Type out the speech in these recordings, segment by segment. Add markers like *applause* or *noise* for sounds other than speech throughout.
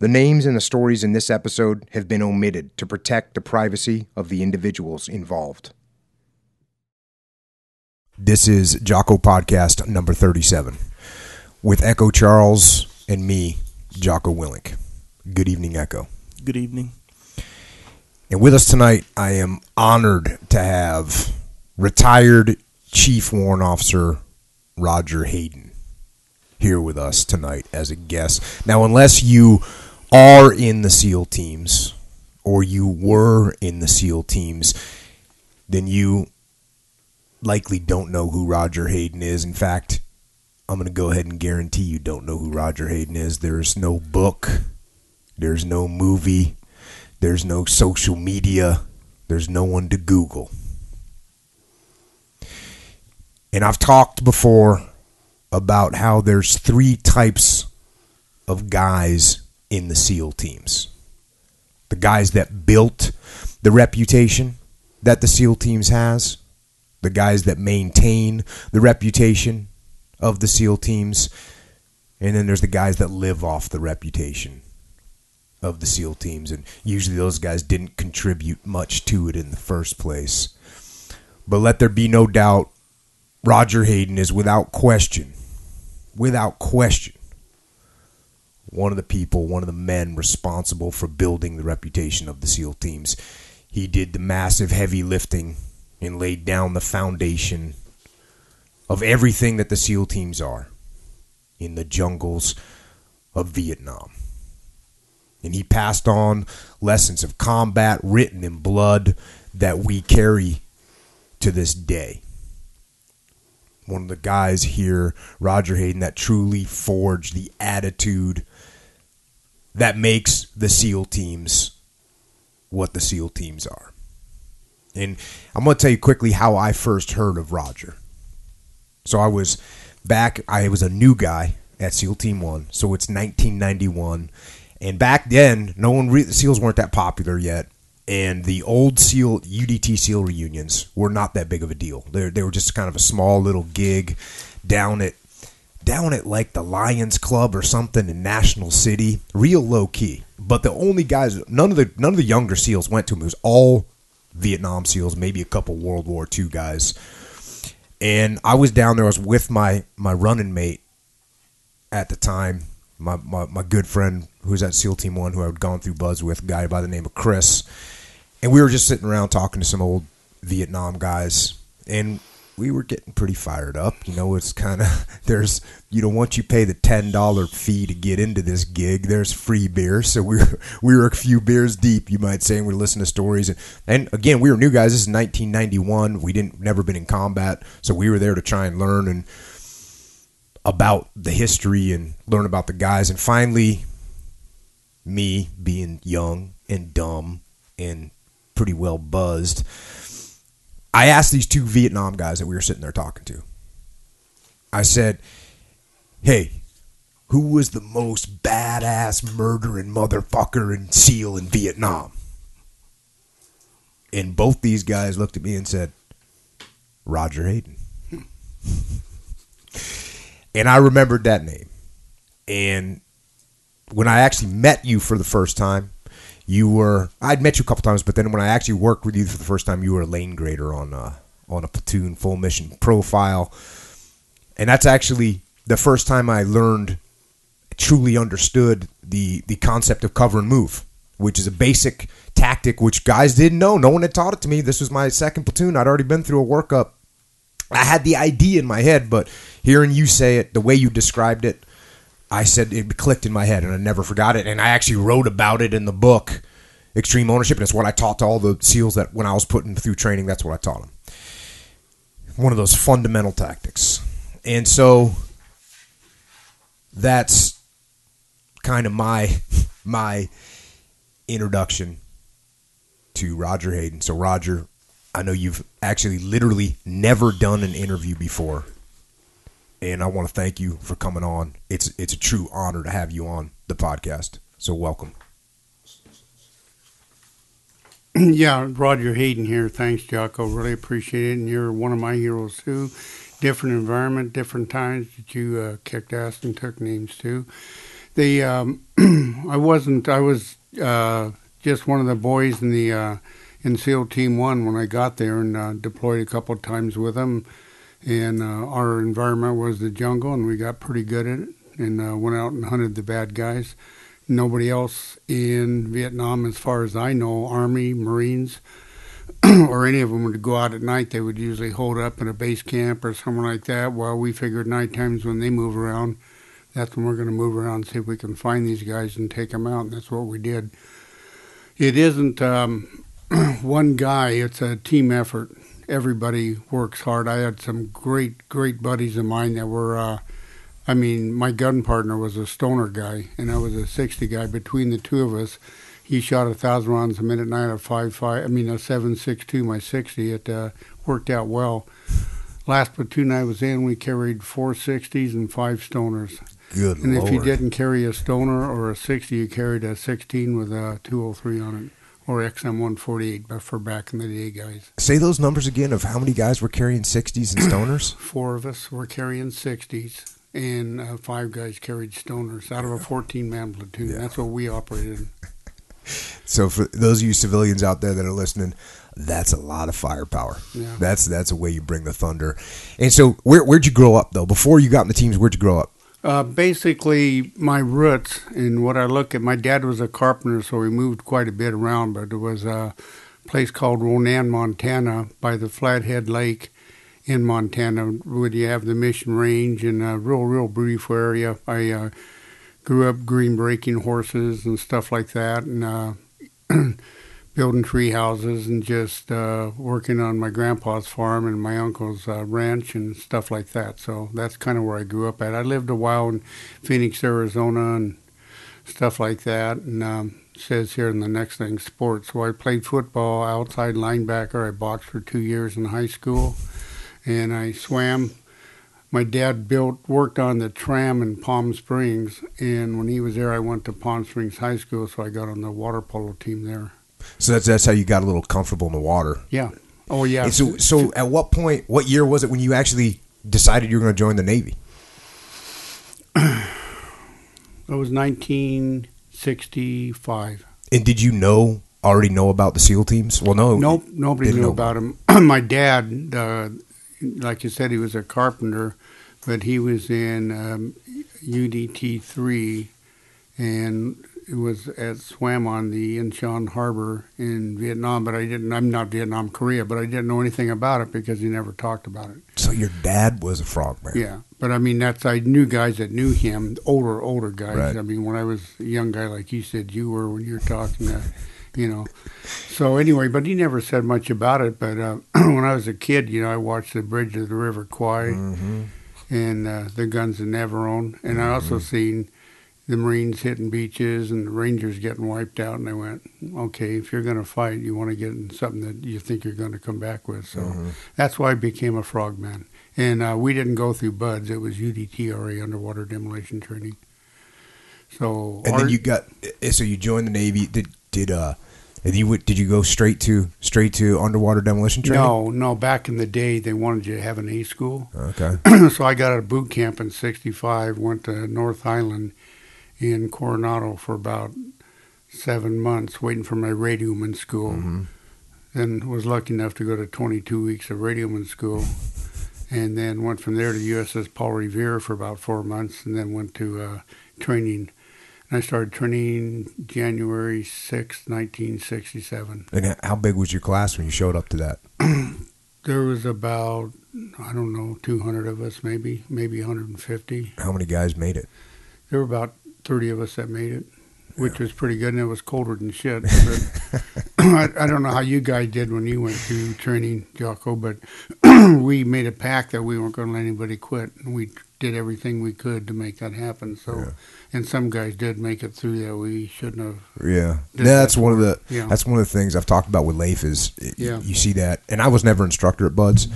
The names and the stories in this episode have been omitted to protect the privacy of the individuals involved. This is Jocko Podcast number 37 with Echo Charles and me, Jocko Willink. Good evening, Echo. Good evening. And with us tonight, I am honored to have retired Chief Warrant Officer Roger Hayden here with us tonight as a guest. Now, unless you are in the SEAL teams or you were in the SEAL teams, then you likely don't know who Roger Hayden is. In fact, I'm going to go ahead and guarantee you don't know who Roger Hayden is. There's no book, there's no movie, there's no social media, there's no one to Google. And I've talked before about how there's three types of guys in the SEAL teams the guys that built the reputation that the SEAL teams has, the guys that maintain the reputation of the SEAL teams, and then there's the guys that live off the reputation of the SEAL teams. And usually those guys didn't contribute much to it in the first place. But let there be no doubt, Roger Hayden is without question, without question, one of the people, one of the men responsible for building the reputation of the SEAL teams. He did the massive heavy lifting and laid down the foundation of everything that the SEAL teams are in the jungles of Vietnam. And he passed on lessons of combat written in blood that we carry to this day. One of the guys here, Roger Hayden, that truly forged the attitude that makes the SEAL teams what the SEAL teams are. And I'm going to tell you quickly how I first heard of Roger. So I was back, I was a new guy at SEAL Team 1. So it's 1991. And back then, no one, re- SEALs weren't that popular yet. And the old SEAL, UDT SEAL reunions were not that big of a deal. They, they were just kind of a small little gig down at down at like the Lions Club or something in National City, real low key. But the only guys, none of the none of the younger SEALs went to him. It was all Vietnam SEALs, maybe a couple World War II guys. And I was down there. I was with my my running mate at the time, my my, my good friend who's at SEAL Team One, who I had gone through buds with, guy by the name of Chris. And we were just sitting around talking to some old Vietnam guys, and we were getting pretty fired up. You know, it's kind of *laughs* there's you know once you pay the ten dollar fee to get into this gig, there's free beer. So we were *laughs* we were a few beers deep, you might say, and we are listening to stories. And, and again, we were new guys. This is 1991. We didn't never been in combat, so we were there to try and learn and about the history and learn about the guys. And finally, me being young and dumb and pretty well buzzed I asked these two Vietnam guys that we were sitting there talking to. I said, "Hey, who was the most badass murdering motherfucker and SEAL in Vietnam?" And both these guys looked at me and said, "Roger Hayden." and I remembered that name. And when I actually met you for the first time, you were I'd met you a couple times, but then when I actually worked with you for the first time, you were a lane grader on uh, on a platoon full mission profile, and that's actually the first time I learned truly understood the the concept of cover and move, which is a basic tactic which guys didn't know. No one had taught it to me. This was my second platoon. I'd already been through a workup. I had the idea in my head, but hearing you say it, the way you described it, I said it clicked in my head and I never forgot it. And I actually wrote about it in the book, Extreme Ownership. And it's what I taught to all the SEALs that when I was putting through training, that's what I taught them. One of those fundamental tactics. And so that's kind of my *laughs* my introduction to Roger Hayden. So Roger, I know you've actually literally never done an interview before and I want to thank you for coming on. It's it's a true honor to have you on the podcast. So welcome. *clears throat* Yeah, Roger Hayden here. Thanks, Jocko. Really appreciate it. And you're one of my heroes too. Different environment, different times that you uh, kicked ass and took names too. They, um, *clears throat* I wasn't. I was uh, just one of the boys in the uh, in SEAL Team One when I got there and uh, deployed a couple times with them. And uh, our environment was the jungle, and we got pretty good at it. And uh, went out and hunted the bad guys. Nobody else in Vietnam, as far as I know, Army, Marines, *clears throat* or any of them would go out at night. They would usually hold up in a base camp or somewhere like that. While we figured night times when they move around, that's when we're going to move around and see if we can find these guys and take them out. And that's what we did. It isn't um, *clears throat* one guy; it's a team effort. Everybody works hard. I had some great, great buddies of mine that were. Uh, I mean, my gun partner was a stoner guy, and I was a 60 guy. Between the two of us, he shot a thousand rounds a minute, and I had a five five. I mean, a seven six two. My 60. It uh, worked out well. Last platoon I was in, we carried four 60s and five stoners. Good And lord. if you didn't carry a stoner or a 60, you carried a 16 with a 203 on it, or XM 148, but for back in the day, guys. Say those numbers again of how many guys were carrying 60s and stoners? *clears throat* Four of us were carrying 60s, and uh, five guys carried stoners out of a 14 man platoon. Yeah. That's what we operated. in. *laughs* So for those of you civilians out there that are listening, that's a lot of firepower. Yeah. That's that's a way you bring the thunder. And so where where'd you grow up though? Before you got in the teams, where'd you grow up? Uh, basically, my roots and what I look at, my dad was a carpenter, so we moved quite a bit around, but there was a place called Ronan, Montana, by the Flathead Lake in Montana, where you have the Mission Range and a real, real beautiful area. I uh, grew up green breaking horses and stuff like that, and uh, *clears throat* building tree houses and just uh, working on my grandpa's farm and my uncle's uh, ranch and stuff like that. So that's kind of where I grew up at. I lived a while in Phoenix, Arizona, and stuff like that. And um, says here in the next thing, sports. So I played football, outside linebacker. I boxed for two years in high school, and I swam. My dad built worked on the tram in Palm Springs, and when he was there, I went to Palm Springs High School, so I got on the water polo team there. So that's that's how you got a little comfortable in the water. Yeah. Oh yeah. And so so at what point what year was it when you actually decided you were going to join the Navy? It was 1965. And did you know already know about the SEAL teams? Well, no. Nope, nobody knew know. about them. *clears throat* My dad, uh, like you said, he was a carpenter, but he was in um, UDT three, and was at swam on the Incheon Harbor in Vietnam. But I didn't. I'm not Vietnam, Korea, but I didn't know anything about it because he never talked about it. So your dad was a frogman. Yeah, but I mean that's I knew guys that knew him, older older guys. Right. I mean when I was a young guy like you said you were when you're talking to, you know. So anyway, but he never said much about it. But uh, *clears throat* when I was a kid, you know, I watched the Bridge of the River Kwai hmm and uh, the Guns of Navarone, and I also seen the Marines hitting beaches and the Rangers getting wiped out. And I went, okay, if you're going to fight, you want to get in something that you think you're going to come back with. So Mhm. that's why I became a frogman. And uh, we didn't go through BUDS; it was UDTRA, underwater demolition training. So And our- then you got eh, so you joined the Navy. Did did uh and you would did you go straight to straight to underwater demolition training? no, no. Back in the day, they wanted you to have an A school. Okay. *clears throat* so I got out of boot camp in '65. Went to North Island in Coronado for about seven months, waiting for my radioman school. hmm Then was lucky enough to go to 22 weeks of radioman school, and then went from there to USS Paul Revere for about four months, and then went to uh, training. And I started training January 6, 1967. And how big was your class when you showed up to that? *clears throat* There was about I don't know 200 of us, maybe maybe 150. How many guys made it? There were about 30 of us that made it, which was pretty good, and it was colder than shit. But *laughs* I, I don't know how you guys did when you went to training, Jocko, but *clears throat* we made a pact that we weren't going to let anybody quit, and we did everything we could to make that happen. So, Yeah. and some guys did make it through that we shouldn't have. Yeah, that's that one of the Yeah. that's one of the things I've talked about with Leif is Yeah. you see that, and I was never instructor at Buds,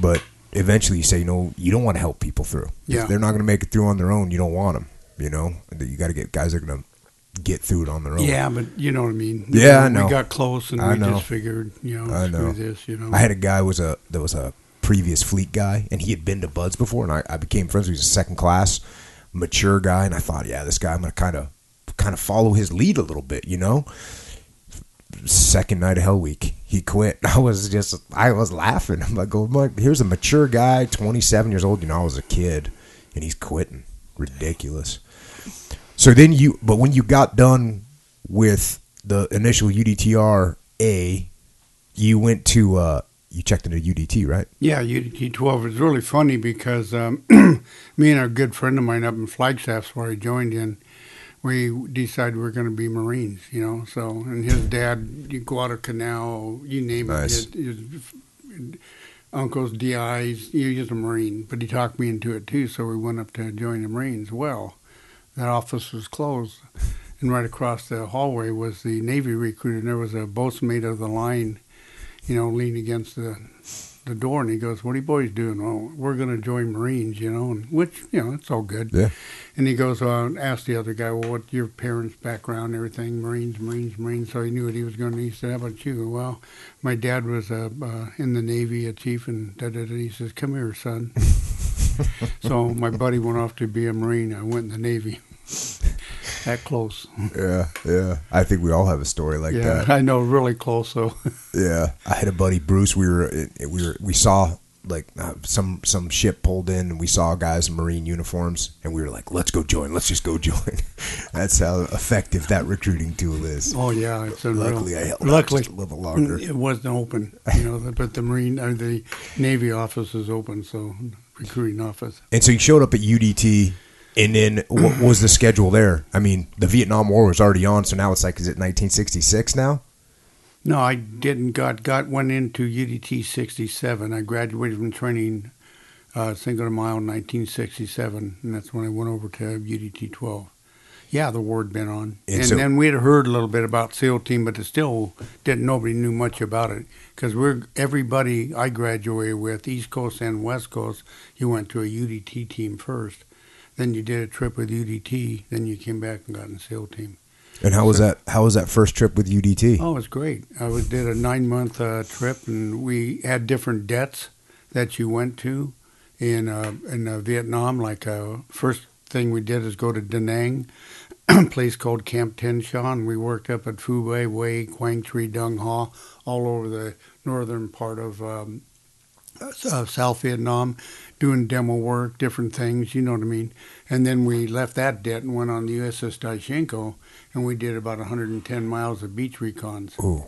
but eventually you say, you know, you don't want to help people through. Yeah. If they're not going to make it through on their own, you don't want them. You know, That you got to get guys that are going to get through it on their own. Yeah, but you know what I mean. Yeah, I know. we got close, and I we know. just figured, you know, I know. this, you know. I had a guy was a that was a previous fleet guy, and he had been to Buds before, and I, I became friends. He was a second class, mature guy, and I thought, yeah, this guy, I'm gonna kind of kind of follow his lead a little bit, you know. Second night of Hell Week, he quit. *laughs* I was just, I was laughing. I'm like, oh my, here's a mature guy, 27 years old. You know, I was a kid, and he's quitting. Ridiculous. So then you, but when you got done with the initial UDTR A, you went to, uh, you checked into UDT, right? Yeah, UDT 12 is really funny because um, *clears throat* me and a good friend of mine up in Flagstaff's where I joined in, we decided we are going to be Marines, you know. So, and his dad, Guadalcanal, you name Nice. it, his, his uncle's DIs, he was a Marine, but he talked me into it too. So we went up to join the Marines. Well, that office was closed, and right across the hallway was the Navy recruit, and there was a boatswain mate of the line, you know, leaning against the the door, and he goes, "What are you boys doing?" Well, we're going to join Marines, you know, and which you know it's all good. Yeah. And he goes on, asked the other guy, "Well, what's your parents' background, and everything? Marines, Marines, Marines." So he knew what he was going to. He said, "How about you?" Well, my dad was uh, uh, in the Navy, a chief, and da da da. He says, "Come here, son." *laughs* *laughs* so my buddy went off to be a Marine. I went in the Navy. *laughs* that close. Yeah, yeah. I think we all have a story like yeah, that. I know, really close. So *laughs* Yeah, I had a buddy Bruce. We were we were we saw like uh, some some ship pulled in, and we saw guys in marine uniforms, and we were like, "Let's go join. Let's just go join." That's how effective that recruiting tool is. Oh yeah, it's unreal. Luckily, I held Luckily, just a little longer. it wasn't open. You know, but the Marine or the Navy office is open, so recruiting office. And so you showed up at UDT, and then what was the schedule there? I mean, the Vietnam War was already on, so now it's like, is it 1966 now? No, I didn't. Got got went into UDT '67. I graduated from training uh, Cinco mile in 1967, and that's when I went over to UDT 12. Yeah, the war had been on, And and, so- then we had heard a little bit about SEAL Team, but it still didn't. Nobody knew much about it because we're everybody I graduated with, East Coast and West Coast. You went to a UDT team first, then you did a trip with UDT, then you came back and got in SEAL Team. And how was that? How was that first trip with UDT? Oh, it was great. I was, did a nine month uh, trip, and we had different debts that you went to in uh, in uh, Vietnam. Like uh, first thing we did is go to Da Nang, a *clears throat* place called Camp Tien Sha. We worked up at Phu Bai, Hue, Quang Tri, Dong Ha, all over the northern part of um, uh, South Vietnam, doing demo work, different things. You know what I mean. And then we left that debt and went on the USS Diachenko, and we did about 110 miles of beach recons. Ooh.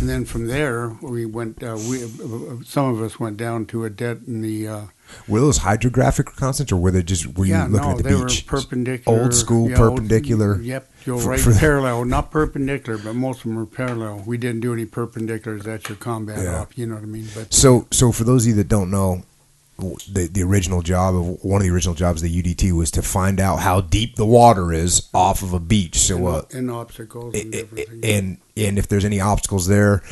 And then from there, we went. Uh, we uh, some of us went down to a debt in the. Uh, Were those hydrographic reconnaissance, or were they just were yeah, you looking no, at the they beach? were perpendicular. Old school yeah, old- perpendicular. yep, you're For- right. for- parallel, not perpendicular, but most of them are parallel. We didn't do any perpendiculars. That's your combat Yeah. op. You know what I mean? But So, so for those of you that don't know, the the original job of one of the original jobs of the UDT was to find out how deep the water is off of a beach. So, uh, and, and obstacles and things. and and if there's any obstacles there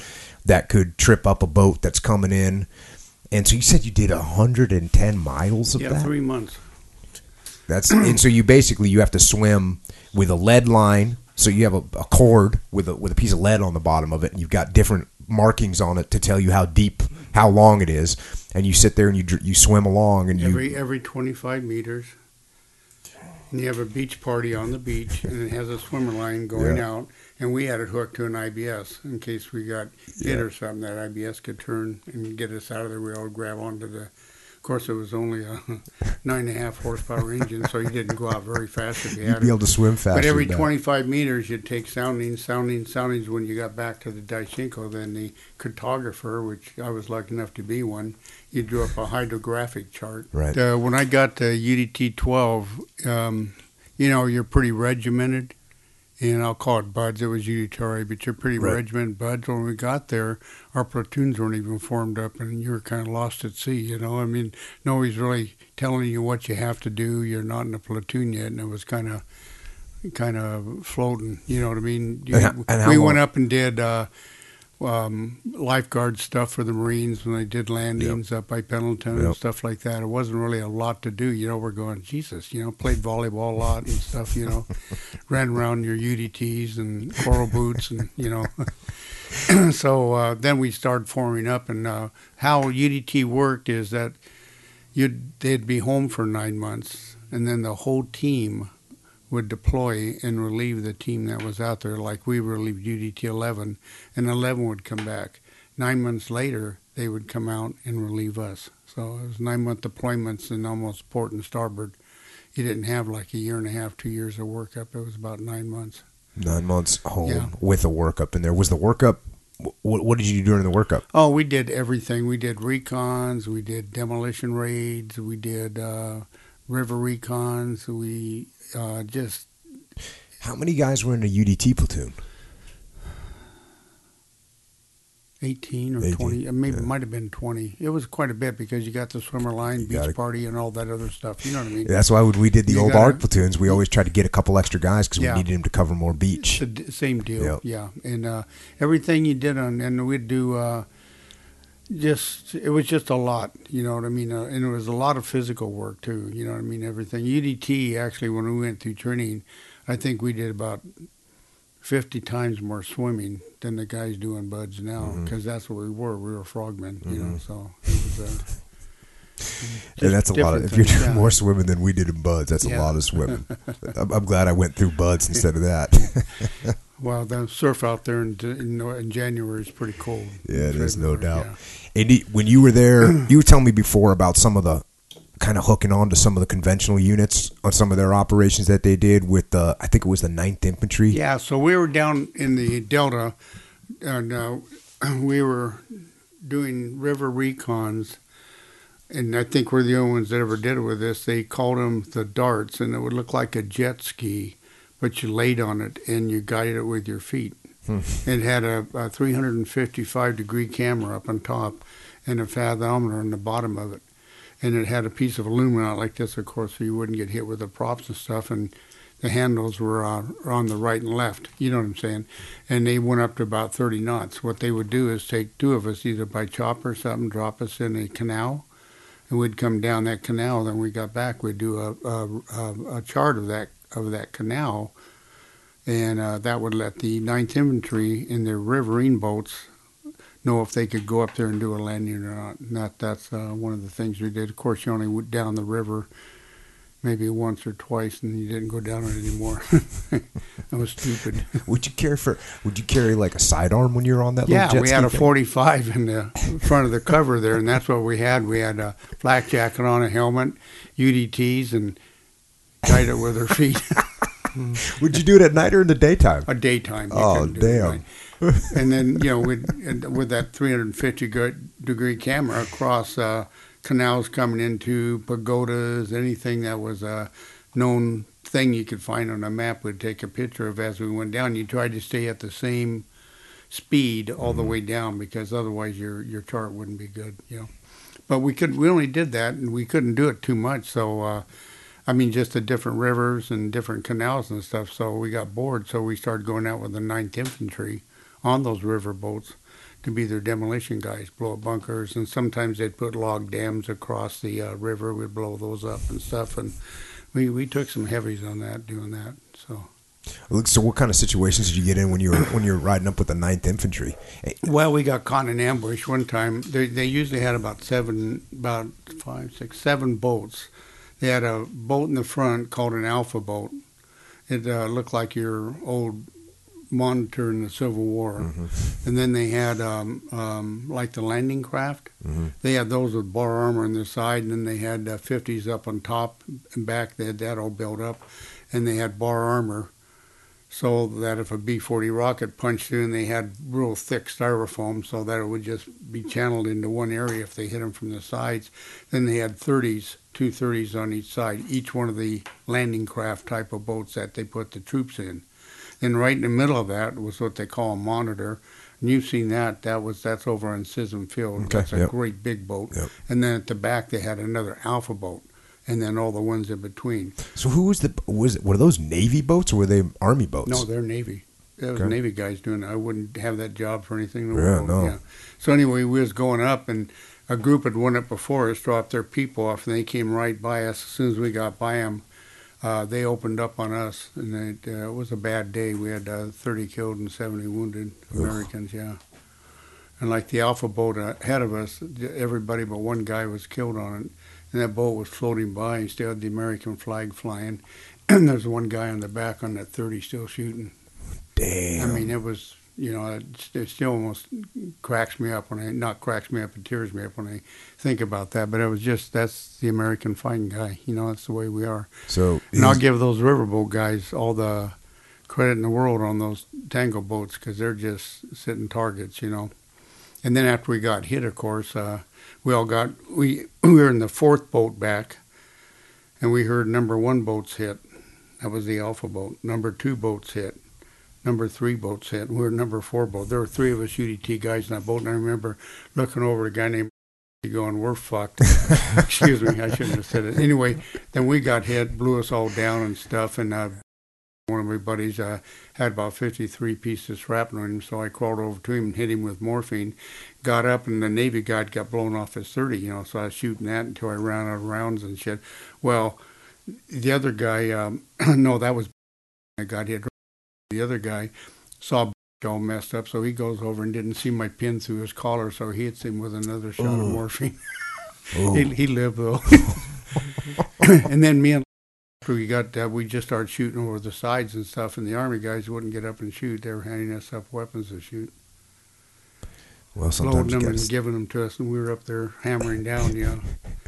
that could trip up a boat that's coming in. And so you said you did 110 miles of yeah, that. three months. That's and so you basically you have to swim with a lead line. So you have a, a cord with a with a piece of lead on the bottom of it, and you've got different markings on it to tell you how deep, how long it is. And you sit there and you you swim along, and you Every every 25 meters. And you have a beach party on the beach, and it has a swimmer line going Yeah. out. And we had it hooked to an IBS in case we got hit Yeah. or something. That IBS could turn and get us out of there. We all grab onto the. Of course, it was only a *laughs* nine and a half horsepower engine, so you didn't go out very fast if you you'd be it. able to swim faster. But every 25 meters, you'd take soundings, soundings, soundings. When you got back to the Diachenko, then the cartographer, which I was lucky enough to be one, you drew up a hydrographic chart. Right. Uh, when I got to UDT 12, um, you know, you're pretty regimented. And I'll call it buds. It was UDTRA, but you're pretty Right. regimented buds. When we got there, our platoons weren't even formed up, and you were kind of lost at sea. You know, I mean, nobody's really telling you what you have to do. You're not in a platoon yet, and it was kind of, kind of floating. You know what I mean? You- And and we went up and did uh, um, lifeguard stuff for the Marines when they did landings up by Pendleton Yep. and stuff like that. It wasn't really a lot to do. You know, we're going Jesus. You know, played volleyball a lot and stuff. You know, *laughs* ran around your UDTs and coral boots and you know. *laughs* *clears throat* so uh, then we started forming up, and uh, how UDT worked is that you'd they'd be home for nine months. and then the whole team would deploy and relieve the team that was out there, like we relieved UDT 11, and 11 would come back. Nine months later, they would come out and relieve us. So it was nine month deployments and almost port and starboard. You didn't have like a year and a half, two years of workup. It was about nine months. Nine months home Yeah. with a workup in there. Was the workup? What, what did you do during the workup? Oh, we did everything. We did recons, we did demolition raids, we did uh, river recons. We uh, just How many guys were in a UDT platoon? 18 or 18, 20, uh, maybe yeah. it might have been 20. It was quite a bit because you got the swimmer line, You beach party, and all that other stuff. You know what I mean? That's why we did the You old gotta- ARC platoons, we always tried to get a couple extra guys because Yeah. we needed them to cover more beach. D- same deal. Yep. Yeah, and uh, everything you did on, and we'd do. Uh, just it was just a lot, you know what I mean, uh, and it was a lot of physical work too. You know what I mean, everything. UDT actually, when we went through training, I think we did about fifty times more swimming than the guys doing buds now, because that's what we were. We were frogmen, you know. Mhm. So it was. Uh, And that's a lot. Of, if you're doing yeah. more swimming than we did in buds, that's a lot of swimming. *laughs* I'm, I'm glad I went through buds instead of that. *laughs* Well, the surf out there in, in, in January is pretty cold. Yeah, it is, no doubt. yeah. Andy, when you were there, you were telling me before about some of the kind of hooking on to some of the conventional units on some of their operations that they did with the, I think it was the 9th Infantry. Yeah, so we were down in the Delta, and uh, *clears throat* we were doing river recons, and I think we're the only ones that ever did it with this. They called them the darts, and it would look like a jet ski, but you laid on it and you guided it with your feet. Hmm. It had a, a 355 degree camera up on top and a fathometer on the bottom of it. And it had a piece of aluminum on it like this, of course, so you wouldn't get hit with the props and stuff. And the handles were uh, on the right and left. You know what I'm saying? And they went up to about 30 knots. What they would do is take two of us, either by chopper or something, drop us in a canal, and we'd come down that canal. Then we got back, we'd do a, a, a, chart of that of that canal, and uh, that would let the 9th Infantry in their riverine boats know if they could go up there and do a landing or not. And that that's uh, one of the things we did. Of course, you only went down the river maybe once or twice, and you didn't go down it anymore. *laughs* that was stupid. *laughs* Would you care for? Would you carry like a sidearm when you were on that? Yeah, little jet we had a thing? 45 in the front of the cover there, and that's what we had. We had a flak jacket on, a helmet, UDTs, and tied it with our feet. *laughs* Would you do it at night or in the daytime? a daytime. Oh, damn. And then you know with with that 350 degree camera across uh, canals coming into pagodas, anything that was a known thing you could find on a map, we'd take a picture of as we went down. You tried to stay at the same speed all the way down because otherwise your your chart wouldn't be good. You know, but we could we only did that and we couldn't do it too much. So. Uh, I mean, just the different rivers and different canals and stuff. So we got bored. So we started going out with the 9th Infantry on those river boats to be their demolition guys, blow up bunkers. And sometimes they'd put log dams across the uh, river. We'd blow those up and stuff. And we, we took some heavies on that, doing that. So. So, what kind of situations did you get in when you were when you were riding up with the 9th Infantry? Well, we got caught in ambush one time. They, they usually had about seven, about five, six, seven boats. They had a boat in the front called an alpha boat. It uh, looked like your old monitor in the Civil War. Mhm. And then they had um, um, like the landing craft. Mhm. They had those with bar armor on the side, and then they had uh, 50s up on top and back. They had that all built up, and they had bar armor so that if a B-40 rocket punched in, they had real thick styrofoam, so that it would just be channeled into one area if they hit them from the sides. Then they had 30s, two 30s on each side, each one of the landing craft type of boats that they put the troops in. Then right in the middle of that was what they call a monitor. And you've seen that. That was that's over on Sism Field. Okay, That's a yep. great big boat. Yep. And then at the back they had another alpha boat, and then all the ones in between. So, who was the was were those Navy boats or were they Army boats? No, they're Navy. That was Okay. Navy guys doing it. I wouldn't have that job for anything in the Yeah, world. no. So anyway, we was going up, and a group had went up before us, dropped their people off, and they came right by us. As soon as we got by them, uh, they opened up on us, and it, uh, it was a bad day. We had uh, 30 killed and 70 wounded Ugh. Americans, yeah. And like the Alpha boat ahead of us, everybody but one guy was killed on it. and that boat was floating by and still had the American flag flying. And *clears throat* there's one guy on the back on that 30 still shooting. Damn. I mean, it was, you know, it, it still almost cracks me up when I, not cracks me up, it tears me up when I think about that. But it was just, that's the American fighting guy. You know, that's the way we are. so And I'll give those riverboat guys all the credit in the world on those tango boats because they're just sitting targets, you know. And then after we got hit, of course, uh, we all got we *clears throat* we were in the fourth boat back, and we heard number one boats hit. That was the alpha boat. Number two boats hit. Number three boat hit. We were number four boat. There were three of us UDT guys in that boat, and I remember looking over at a guy named *laughs* going, "We're fucked." *laughs* Excuse me, I shouldn't have said it. Anyway, then we got hit, blew us all down and stuff, and uh, one of my buddies uh, had about 53 pieces of shrapnel in him, so I crawled over to him and hit him with morphine. Got up, and the Navy guy got blown off his 30, you know, so I was shooting that until I ran out of rounds and shit. Well, the other guy, um, *clears throat* no, that was *laughs* I got hit. The other guy saw all messed up, so he goes over and didn't see my pin through his collar, so he hits him with another shot of morphine. *laughs* He, he lived though. *laughs* *coughs* and then me and after we got uh, we just started shooting over the sides and stuff, and the army guys wouldn't get up and shoot. They were handing us up weapons to shoot, well, sometimes loading them and giving them to us, and we were up there hammering down. You know,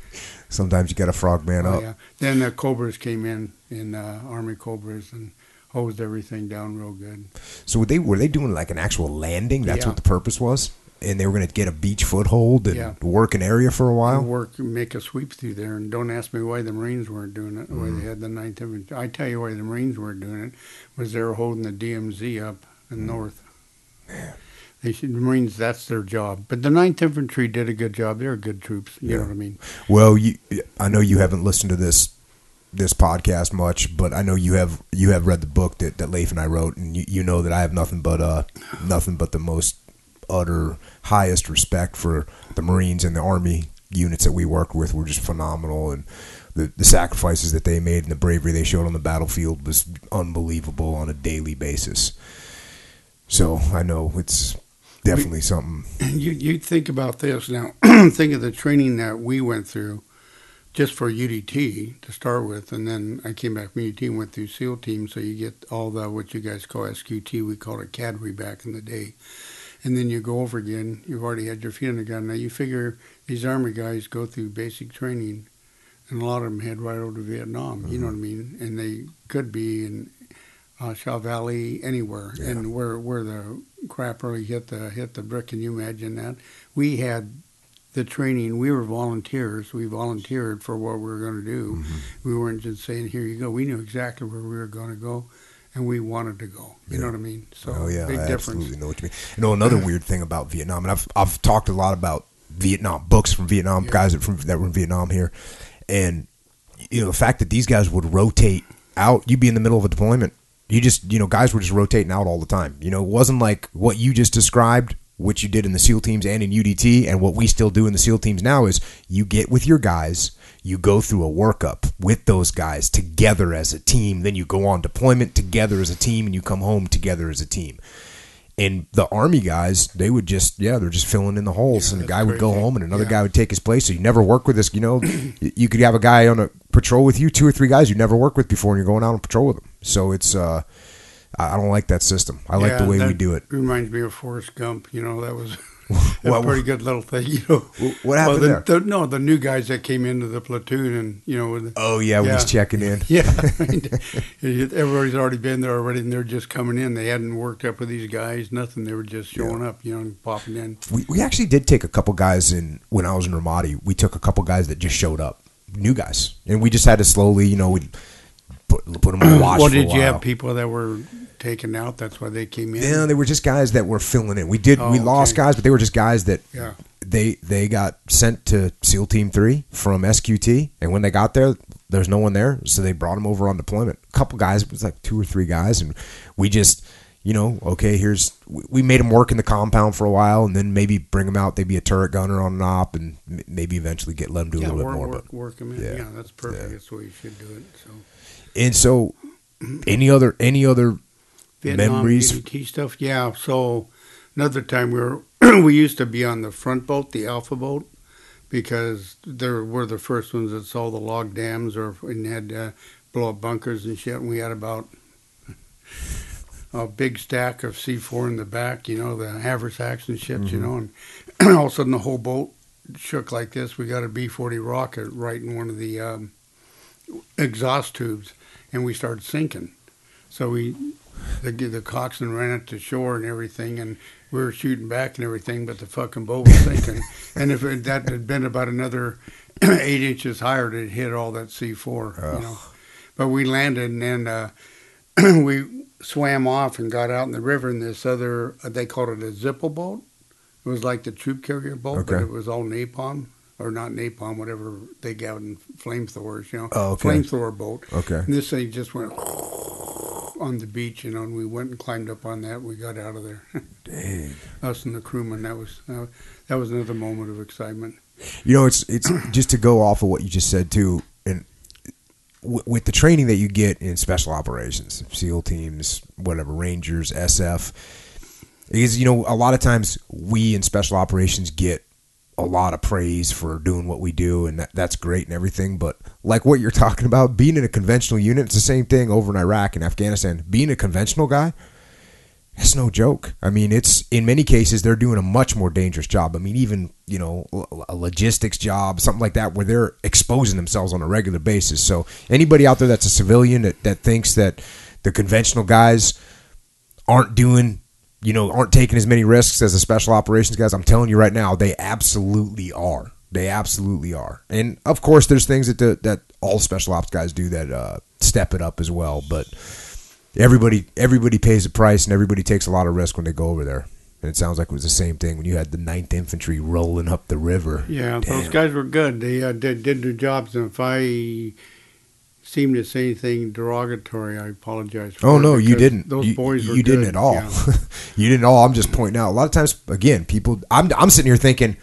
*laughs* sometimes you got a frog man Oh, up. yeah. Then the Cobras came in, in uh, Army Cobras, and hosed everything down real good. So were they were they doing like an actual landing? That's Yeah. what the purpose was, and they were going to get a beach foothold and Yeah. work an area for a while. Work, make a sweep through there, and don't ask me why the Marines weren't doing it. Why Mm. they had the Ninth Infantry. I tell you why the Marines weren't doing it was they were holding the DMZ up in Mm. north. They should, the Marines, that's their job. But the Ninth Infantry did a good job. They're good troops. You Yeah. know what I mean? Well, you, I know you haven't listened to this this podcast much, but I know you have you have read the book that, that Leif and I wrote, and you, you know that I have nothing but uh nothing but the most utter highest respect for the Marines and the Army units that we worked with were just phenomenal, and the the sacrifices that they made and the bravery they showed on the battlefield was unbelievable on a daily basis. So I know it's definitely something. You you think about this now. *clears throat* think of the training that we went through, just for UDT to start with, and then I came back from UDT and went through SEAL team. So you get all the what you guys call SQT. We called it cadre back in the day, and then you go over again. You've already had your feet on the gun. Now you figure these army guys go through basic training, and a lot of them head right over to Vietnam. You know what I mean? And they could be in uh, Shau Valley, anywhere, Yeah. and where where the crap really hit the hit the brick. Can you imagine that? We had the training. We were volunteers. We volunteered for what we were going to do. Mhm. We weren't just saying, "Here you go." We knew exactly where we were going to go, and we wanted to go. You know what I mean? So oh yeah, big I difference. absolutely know what you mean. You know another *clears throat* weird thing about Vietnam, and I've I've talked a lot about Vietnam books from Vietnam Yeah. guys that from that were in Vietnam here, and you know the fact that these guys would rotate out. You'd be in the middle of a deployment. You just you know guys were just rotating out all the time. You know it wasn't like what you just described. Which you did in the SEAL teams and in UDT, and what we still do in the SEAL teams now is you get with your guys, you go through a workup with those guys together as a team, then you go on deployment together as a team, and you come home together as a team. And the army guys, they would just yeah, they're just filling in the holes, Yeah, and a guy would go home, and another Yeah. guy would take his place. So you never work with this. You know, *clears throat* you could have a guy on a patrol with you, two or three guys you never worked with before, and you're going out on patrol with them. So it's uh, I don't like that system. I like the Yeah, way we do it. Reminds me of Forrest Gump. You know that was. *laughs* A pretty good little thing, you know. What happened well, there? the, The, no, the new guys that came into the platoon, and you know, the, Oh yeah, when he's checking in. Yeah, *laughs* everybody's already been there already, and they're just coming in. They hadn't worked up with these guys, nothing. They were just showing up, you know, and popping in. We, we actually did take a couple guys in when I was in Ramadi. We took a couple guys that just showed up, new guys, and we just had to slowly, you know, we put put them on watch. well, did you have people that were taken out? That's why they came in. Yeah, they were just guys that were filling in. We did Oh, we lost okay. guys, but they were just guys that Yeah. they they got sent to SEAL Team Three from SQT, and when they got there, there's no one there, so they brought them over on deployment. A couple guys, it was like two or three guys, and we just. You know, okay. Here's we made them work in the compound for a while, and then maybe bring them out. They'd be a turret gunner on an op, and maybe eventually get let them do a little work, bit more. work, But work 'em in. yeah, Yeah, that's perfect. yeah. That's the way you should do it. So and so, any other any other Vietnam memories? UDT stuff. Yeah. So another time we were *clears throat* we used to be on the front boat, the Alpha boat, because they were the first ones that saw the log dams or and had uh, blow up bunkers and shit. And we had about *laughs* a big stack of C4 in the back, you know, the haversacks and shit, you Mhm. know, and *clears throat* all of a sudden the whole boat shook like this. We got a B-40 rocket right in one of the um, exhaust tubes, and we started sinking. So we, the the coxswain ran it to shore and everything, and we were shooting back and everything, but the fucking boat was sinking. *laughs* and if it, that had been about another *clears throat* eight inches higher, it hit all that C4, Ugh. you know. But we landed, and then uh, *clears throat* we swam off and got out in the river in this other, uh, they called it a Zippo boat. It was like the troop carrier boat, but it was all napalm, or not napalm, whatever they got in flamethrowers, you know. Oh, okay. Flamethrower boat. Okay. And this thing just went on the beach, you know, and we went and climbed up on that. We got out of there. *laughs* Dang. Us and the crewman. That was uh, that was another moment of excitement. You know, it's it's *clears throat* just to go off of what you just said too, and w- with the training that you get in special operations, SEAL teams, whatever, Rangers, SF, is you know a lot of times we in special operations get a lot of praise for doing what we do, and that, that's great and everything. But like what you're *laughs* talking about, being in a conventional unit, it's the same thing over in Iraq and Afghanistan. Being a conventional guy, it's no joke. I mean, it's in many cases they're doing a much more dangerous job. I mean, even you know a logistics job, something like that, where they're exposing themselves on a regular basis. So anybody out there that's a civilian that, that thinks that the conventional guys aren't doing, you know, aren't taking as many risks as the special operations guys, I'm telling you right now, they absolutely are. They absolutely are. And of course, there's things that the, that all special ops guys do that uh, step it up as well, but everybody everybody pays a price and everybody takes a lot of risk when they go over there. And it sounds like it was the same thing when you had the Ninth Infantry rolling up the river. Yeah, those guys were good. They uh, did did their jobs, and if I seem to say anything derogatory, I apologize. For Oh no, you didn't. Those you, boys were you didn't at all. Yeah. *laughs* you didn't at all. I'm just pointing out. A lot of times, again, people. I'm I'm sitting here thinking.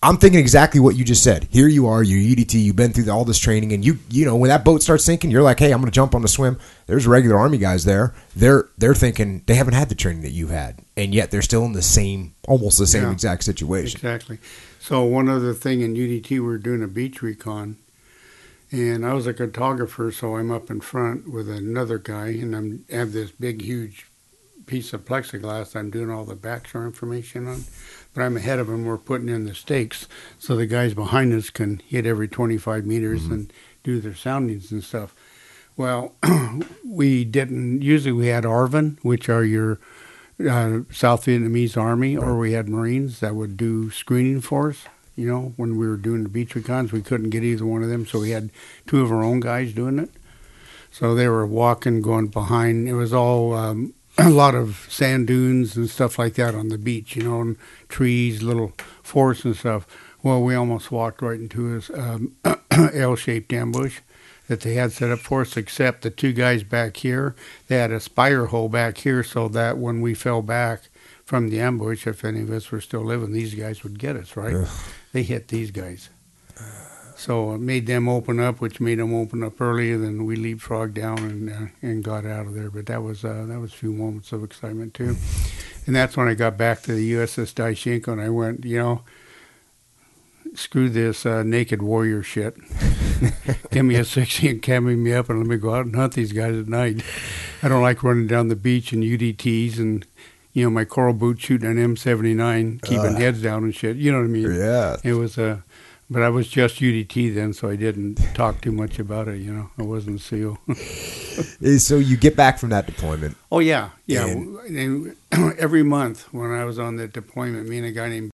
I'm thinking exactly what you just said. Here you are, you're UDT. You've been through all this training, and you you know when that boat starts sinking, you're like, hey, I'm going to jump on the swim. There's regular army guys there. They're they're thinking they haven't had the training that you've had, and yet they're still in the same, almost the same Yeah. exact situation. Exactly. So one other thing in UDT, we're doing a beach recon, and I was a cartographer, so I'm up in front with another guy, and I'm I have this big, huge piece of plexiglass I'm doing all the backshore information on. But I'm ahead of him. We're putting in the stakes so the guys behind us can hit every 25 meters and do their soundings and stuff. Well, *clears throat* we didn't. Usually, we had ARVN, which are your uh, South Vietnamese Army, or we had Marines that would do screening for us. You know, when we were doing the beach recons, we couldn't get either one of them, so we had two of our own guys doing it. So they were walking, going behind. It was all um, *clears throat* a lot of sand dunes and stuff like that on the beach, you know, and trees, little forests and stuff. Well, we almost walked right into this um, *clears throat* L-shaped ambush that they had set up for us, except the two guys back here, they had a spider hole back here so that when we fell back from the ambush, if any of us were still living, these guys would get us, right? Ugh. They hit these guys. So it made them open up, which made them open up earlier. Then we leapfrogged down and uh, and got out of there. But that was uh, that was a few moments of excitement too. And that's when I got back to the USS Diachenko and I went, you know, screw this uh, naked warrior shit. *laughs* Give me a 60 and carry me up and let me go out and hunt these guys at night. I don't like running down the beach in UDTs and, you know, my coral boot shooting an M79, keeping Ugh. heads down and shit. You know what I mean? Yeah. It was a, but I was just UDT then, so I didn't talk too much about it. You know, I wasn't a SEAL. *laughs* Eh, So you get back from that deployment. oh yeah, yeah. And- And *clears throat* every month when I was on that deployment, me and a guy named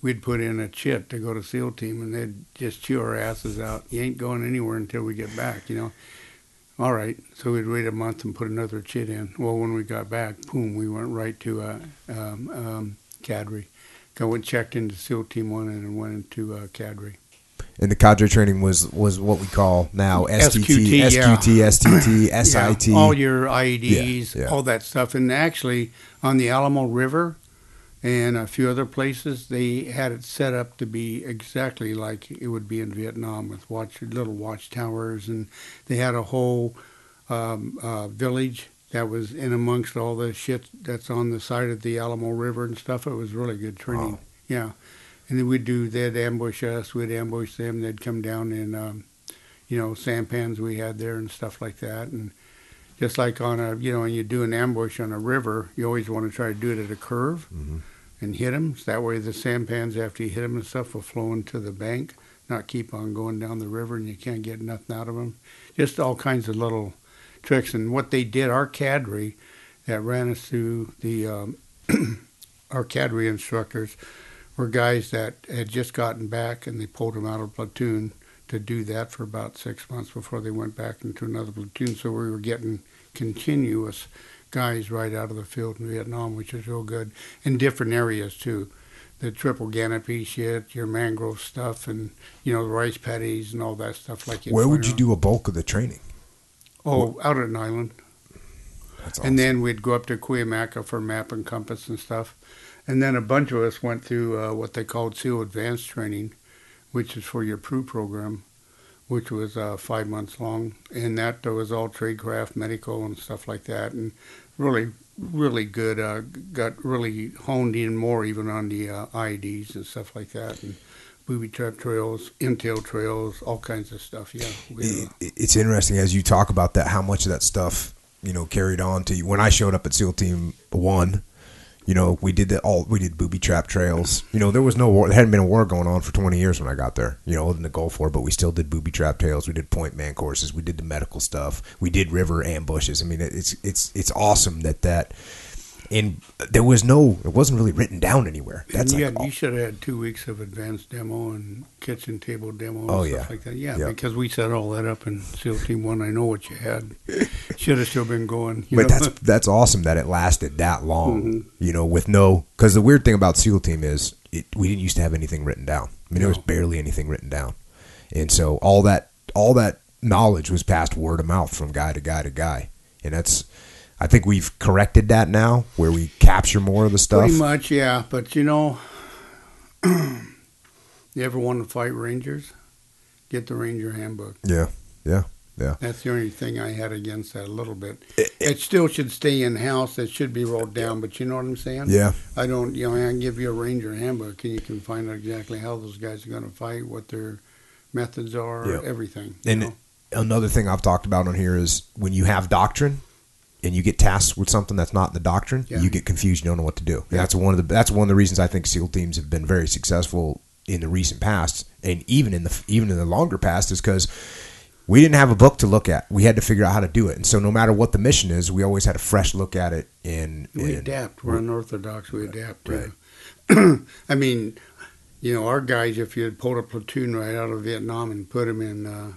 we'd put in a chit to go to SEAL team, and they'd just chew our asses out. You ain't going anywhere until we get back. You know. All right, so we'd wait a month and put another chit in. Well, when we got back, boom, we went right to uh, um, um, Cadre. Go and checked into SEAL Team One and then went into uh, Cadre. And the cadre training was was what we call now STT, SQT, yeah. SQT, STT, SIT. Yeah, all your IEDs, Yeah, yeah. all that stuff. And actually, on the Alamo River and a few other places, they had it set up to be exactly like it would be in Vietnam with watch little watchtowers, and they had a whole um, uh, village that was in amongst all the shit that's on the side of the Alamo River and stuff. It was really good training. Wow. Yeah. and then we'd do. They'd ambush us. We'd ambush them. They'd come down in, um, you know, sampans we had there and stuff like that. And just like on a, you know, when you do an ambush on a river, you always want to try to do it at a curve Mhm. and hit them. So that way the sampans after you hit them and stuff will flow into the bank, not keep on going down the river and you can't get nothing out of them. Just all kinds of little tricks. And what they did, our cadre that ran us through the, um, *clears throat* our cadre instructors were guys that had just gotten back and they pulled them out of platoon to do that for about six months before they went back into another platoon. So we were getting continuous guys right out of the field in Vietnam, which is real good in different areas too. The triple canopy shit, your mangrove stuff, and you know the rice paddies and all that stuff. Like Where would you do a bulk of the training? Oh, out at an island. That's And then we'd go up to Cuyamaca for map and compass and stuff. And then a bunch of us went through uh, what they called SEAL Advanced Training, which is for your PRU program, which was uh, five months long. And that was all tradecraft, medical, and stuff like that. And really, really good. Uh, got really honed in more even on the uh, IEDs and stuff like that. And booby trap trails, intel trails, all kinds of stuff. Yeah. We, it's interesting as you talk about that how much of that stuff you know carried on to you when i showed up at seal team one you know we did the all we did booby trap trails. You know there was no war there hadn't been a war going on for 20 years when i got there you know in the gulf war but we still did booby trap trails. We did point man courses. We did the medical stuff. We did river ambushes. I mean it's it's it's awesome that that and there was no it wasn't really written down anywhere that's and like yeah, you should have had two weeks of advanced demo and kitchen table demo and Oh, stuff yeah. like that. Yeah, Yeah. because we set all that up in SEAL Team One. I know what you had. *laughs* should have still been going. But know? that's that's awesome that it lasted that long. Mhm. You know, with no because the weird thing about SEAL Team is it, we didn't used to have anything written down. I mean, there was barely anything written down, and so all that all that knowledge was passed word of mouth from guy to guy to guy, and that's. I think we've corrected that now, where we capture more of the stuff. pretty much. Yeah, but you know, *clears throat* you ever want to fight Rangers? Get the Ranger Handbook. Yeah, yeah, yeah. That's the only thing I had against that a little bit. It- It, still should stay in house. It should be rolled down. But you know what I'm saying? yeah. I don't, you know, I can give you a Ranger handbook and you can find out exactly how those guys are going to fight, what their methods are, Yeah. everything. And know? another thing I've talked about on here is when you have doctrine and you get tasked with something that's not in the doctrine, Yeah. you get confused. You don't know what to do. Yeah. That's one of the that's one of the reasons I think SEAL teams have been very successful in the recent past, and even in the even in the longer past, is because we didn't have a book to look at. We had to figure out how to do it, and so no matter what the mission is, we always had a fresh look at it. And, we and- adapt. We're unorthodox. We adapt. Right. *clears throat* I mean, you know, our guys, if you had pulled a platoon right out of Vietnam and put them in uh,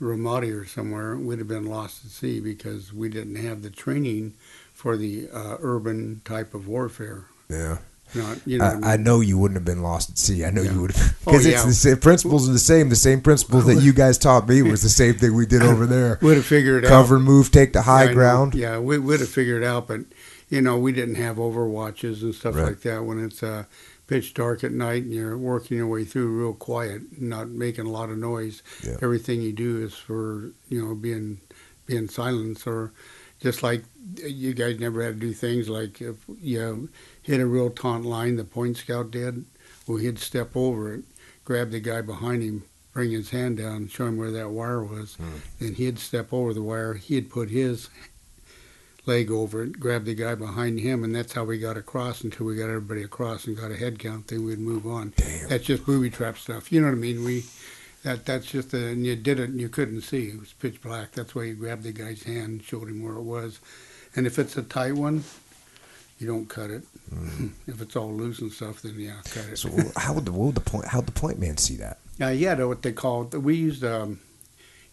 Ramadi or somewhere, we'd have been lost at sea because we didn't have the training for the uh, urban type of warfare. Yeah, Not, you know, I, I mean? know you wouldn't have been lost at sea. I know Yeah. you would have Oh, because yeah. it's the same principles are the same. The same principles that you guys taught me was the same thing we did over there. *laughs* We'd have figured it out. Cover, move, take the high I know. ground. Yeah, we would have figured it out, but you know, we didn't have overwatches and stuff Right. like that when it's uh, pitch dark at night and you're working your way through real quiet, not making a lot of noise. Yeah. Everything you do is for you know being being silent or just like you guys never had to do things like if you hit a real taunt line, the point scout did. Well, he'd step over it, grab the guy behind him, bring his hand down, show him where that wire was, Hmm. then he'd step over the wire. He'd put his leg over it, grab the guy behind him, and that's how we got across until we got everybody across and got a head count. Then we'd move on. Damn. That's just booby trap stuff. You know what I mean? We that that's just a, and you did it and you couldn't see. It was pitch black. That's why you grabbed the guy's hand and showed him where it was. And if it's a tight one, you don't cut it. *laughs* If it's all loose and stuff, then yeah, cut it. So how would the what would the point? How would the point man see that? Uh, yeah, know what they call it. We used um,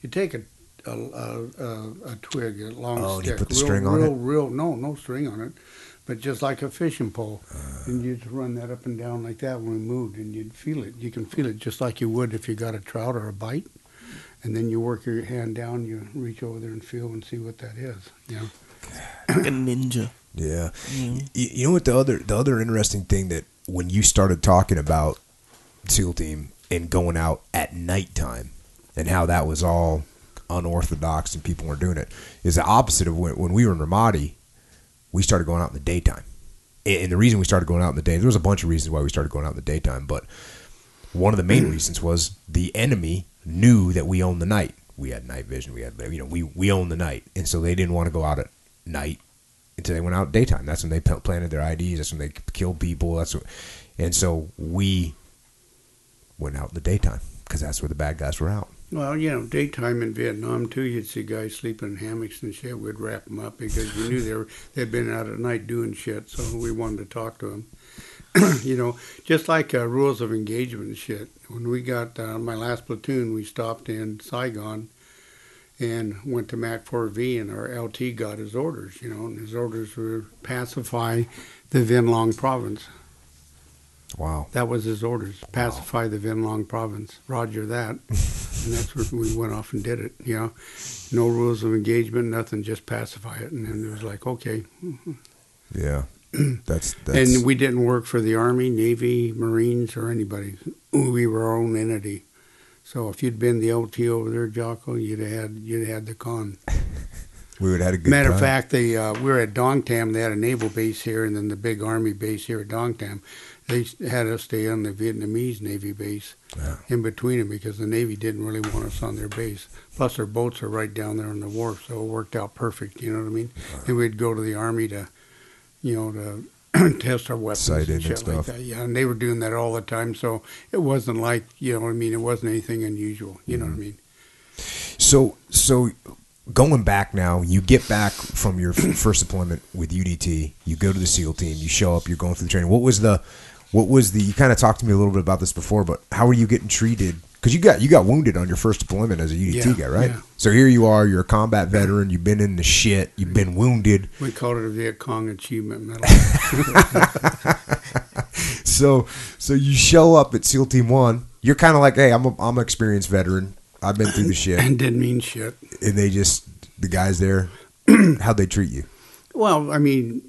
you take a a, a, a, a twig, a long Oh, and you stick, put the real, string on real, it? real, no, no string on it, but just like a fishing pole, Uh. and you'd run that up and down like that when we moved, and you'd feel it. You can feel it just like you would if you got a trout or a bite, and then you work your hand down, you reach over there and feel and see what that is. You know, like a ninja. Yeah. Mm. Y- You know what the other the other interesting thing that when you started talking about SEAL team and going out at nighttime and how that was all unorthodox and people weren't doing it is the opposite of when, when we were in Ramadi, we started going out in the daytime. and the reason we started going out in the day, there was a bunch of reasons why we started going out in the daytime, but one of the main reasons was the enemy knew that we owned the night. We had night vision. We had, you know, we we owned the night, and so they didn't want to go out at night until they went out daytime. That's when they planted their IEDs. That's when they killed people. That's what, and so we went out in the daytime because that's where the bad guys were out. Well, you know, daytime in Vietnam too, you'd see guys sleeping in hammocks and shit. We'd wrap them up because we knew they were they'd been out at night doing shit, so we wanted to talk to them. *clears throat* you know, just like uh, rules of engagement and shit. When we got uh, my last platoon, we stopped in Saigon and went to Mac 4V, and our LT got his orders. You know, and his orders were pacify the Vinh Long province. Wow. That was his orders. Pacify the Vinh Long province. Roger that. *laughs* and that's where we went off and did it. You know, no rules of engagement, nothing, just pacify it. And then it was like, okay. Yeah. That's *clears throat* that's And we didn't work for the Army, Navy, Marines, or anybody. We were our own entity. So if you'd been the LT over there, Jocko, you'd have had you'd have had the con. *laughs* we would have had a good Matter of fact, they uh, we were at Dong Tam. They had a naval base here, and then the big army base here at Dong Tam. They had us stay on the Vietnamese Navy base Yeah. in between them because the Navy didn't really want us on their base. Plus, their boats are right down there on the wharf, so it worked out perfect. You know what I mean? And we'd go to the army to, you know, to *clears throat* test our weapons Sight in and and shit like that. Yeah, and they were doing that all the time, so it wasn't like you know what I mean. It wasn't anything unusual. You know what I mm-hmm. mean? So so going back now, you get back from your *clears throat* first deployment with UDT. You go to the SEAL team. You show up. You're going through the training. What was the what was the? You kind of talked to me a little bit about this before, but how were you getting treated? Because you got you got wounded on your first deployment as a UDT Yeah, guy, right? yeah. So here you are. You're a combat veteran. You've been in the shit. You've been wounded. We called it a Viet Cong Achievement Medal. *laughs* *laughs* So so you show up at SEAL Team One. You're kind of like, hey, I'm a, I'm an experienced veteran. I've been through the shit, and didn't mean shit. and they just the guys there. *clears throat* How'd they treat you? Well, I mean,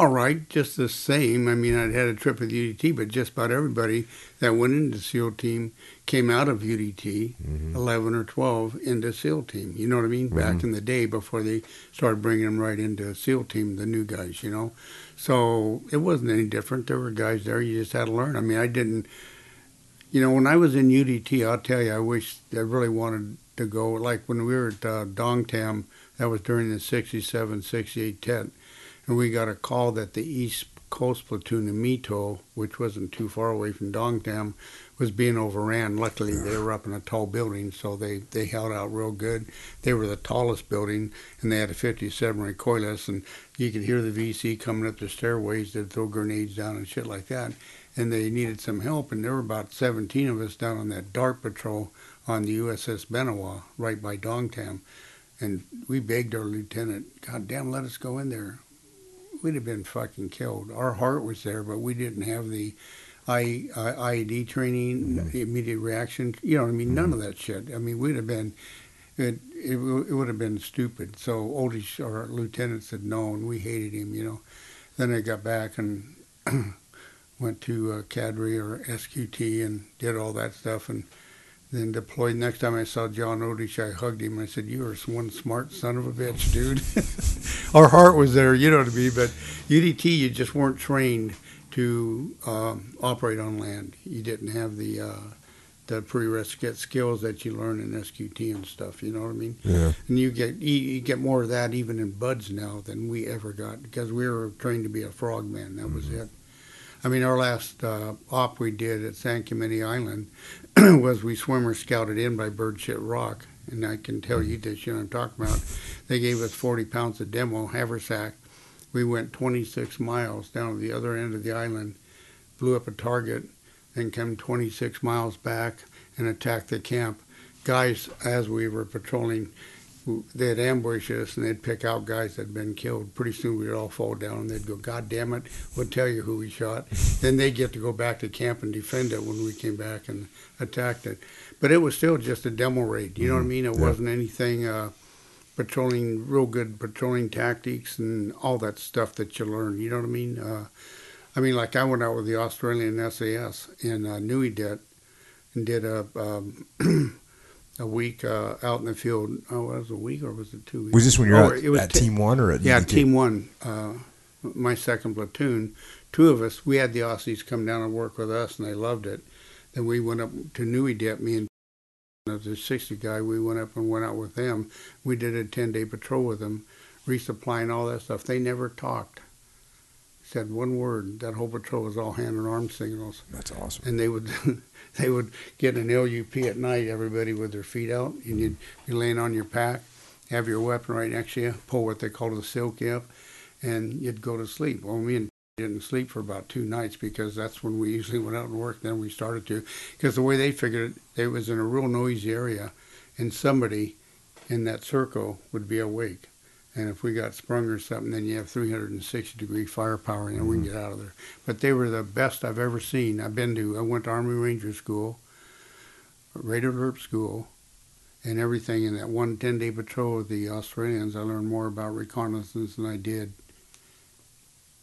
all right, just the same. I mean, I'd had a trip with UDT, but just about everybody that went into SEAL team came out of UDT, 11 or 12, into SEAL team. You know what I mean? Back in the day before they started bringing them right into SEAL team, the new guys, you know? So it wasn't any different. There were guys there, you just had to learn. I mean, I didn't, you know, when I was in UDT, I'll tell you, I wish I really wanted to go. Like when we were at uh, Dong Tam, that was during the 67, 68 Tet and we got a call that the East Coast platoon in My Tho, which wasn't too far away from Dong Tam, was being overran. Luckily, they were up in a tall building, so they, they held out real good. They were the tallest building, and they had a 57 recoilless, and you could hear the VC coming up the stairways. They'd throw grenades down and shit like that. And they needed some help, and there were about 17 of us down on that DART patrol on the USS Benewah, right by Dong Tam. And we begged our lieutenant, God damn, let us go in there we'd have been fucking killed. Our heart was there, but we didn't have the I, I, IED training, the immediate reaction. You know, what I mean, none of that shit. I mean, we'd have been, it, it, it would have been stupid. So Oldie, our lieutenant, said no, and we hated him. You know. Then I got back and *clears throat* went to uh, Cadre or SQT and did all that stuff, and then deployed. Next time I saw John Odish, I hugged him. I said, "You are one smart son of a bitch, dude." *laughs* Our heart was there, you know what I mean. But UDT, you just weren't trained to um, operate on land. You didn't have the uh, the prerequisite skills that you learn in SQT and stuff. You know what I mean? Yeah. And you get you, you get more of that even in BUD/S now than we ever got because we were trained to be a frogman. That was it. I mean, our last uh, op we did at San Clemente Island *clears throat* was we swimmers scouted in by Birdshit Rock, and I can tell you this, you know I'm talking about. They gave us 40 pounds of demo haversack. We went 26 miles down to the other end of the island, blew up a target, then come 26 miles back and attacked the camp. Guys, as we were patrolling, they'd ambush us and they'd pick out guys that had been killed. Pretty soon we'd all fall down and they'd go, God damn it, we'll tell you who we shot. then they'd get to go back to camp and defend it when we came back and attacked it. But it was still just a demo raid. You know what I mean? It Yeah. wasn't anything uh, patrolling, real good patrolling tactics and all that stuff that you learn. You know what I mean? Uh, I mean, like I went out with the Australian SAS in uh, Nui Dat and did a um, *clears throat* a week uh, out in the field. Oh, was it a week or was it two weeks? Was this when you're Oh, at, it was at ti- Team One or at Yeah, UDT? Team One. Uh, my second platoon, two of us, we had the Aussies come down and work with us, and they loved it. Then we went up to Nui Dat, me and the 60 guy, we went up and went out with them. We did a 10 day patrol with them, resupplying all that stuff. They never talked. Said one word. That whole patrol was all hand and arm signals. That's awesome. And they would *laughs* they would get an LUP at night, everybody with their feet out, and you'd be laying on your pack, have your weapon right next to you, pull what they call the silk up, and you'd go to sleep. Well, me and *laughs* didn't sleep for about two nights because that's when we usually went out and worked. Then we started to, because the way they figured it, it was in a real noisy area, and somebody in that circle would be awake. And if we got sprung or something, then you have 360 degree firepower, and then we can get out of there. But they were the best I've ever seen. I've been to. I went to Army Ranger School, Radio Alert School, and everything in that one 10 day patrol with the Australians. I learned more about reconnaissance than I did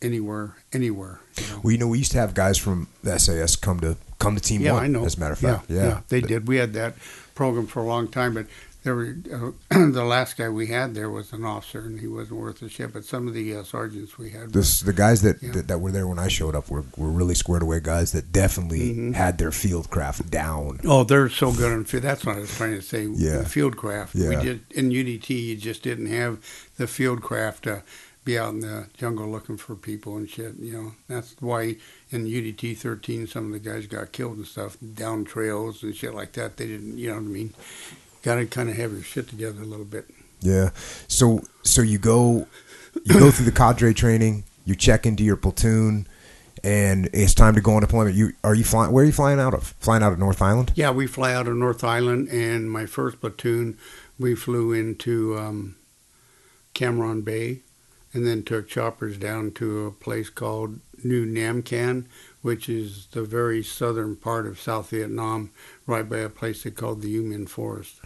anywhere, anywhere. You know? Well, you know, we used to have guys from the SAS come to come to Team yeah, One. I know. As a matter of yeah, fact, yeah, they did. We had that program for a long time, but there were uh, *clears throat* the last guy we had there was an officer, and he wasn't worth a shit. But some of the uh, sergeants we had, This, the guys that, Yeah. that that were there when I showed up were, were really squared away guys that definitely Mhm. had their field craft down. Oh, they're so good on field. That's what I was trying to say. Yeah. Field craft. Yeah. We did in UDT. You just didn't have the field craft to be out in the jungle looking for people and shit. You know, that's why in UDT 13, some of the guys got killed and stuff down trails and shit like that. They didn't. You know what I mean? Got to kind of have your shit together a little bit. Yeah. So so you go you go through the cadre training, you check into your platoon, and it's time to go on deployment. You are you flying? Where are you flying out of? Flying out of North Island? Yeah, we fly out of North Island, and my first platoon, we flew into um, Cam Ranh Bay, and then took choppers down to a place called New Namcan, which is the very southern part of South Vietnam, right by a place they called the U Minh Forest.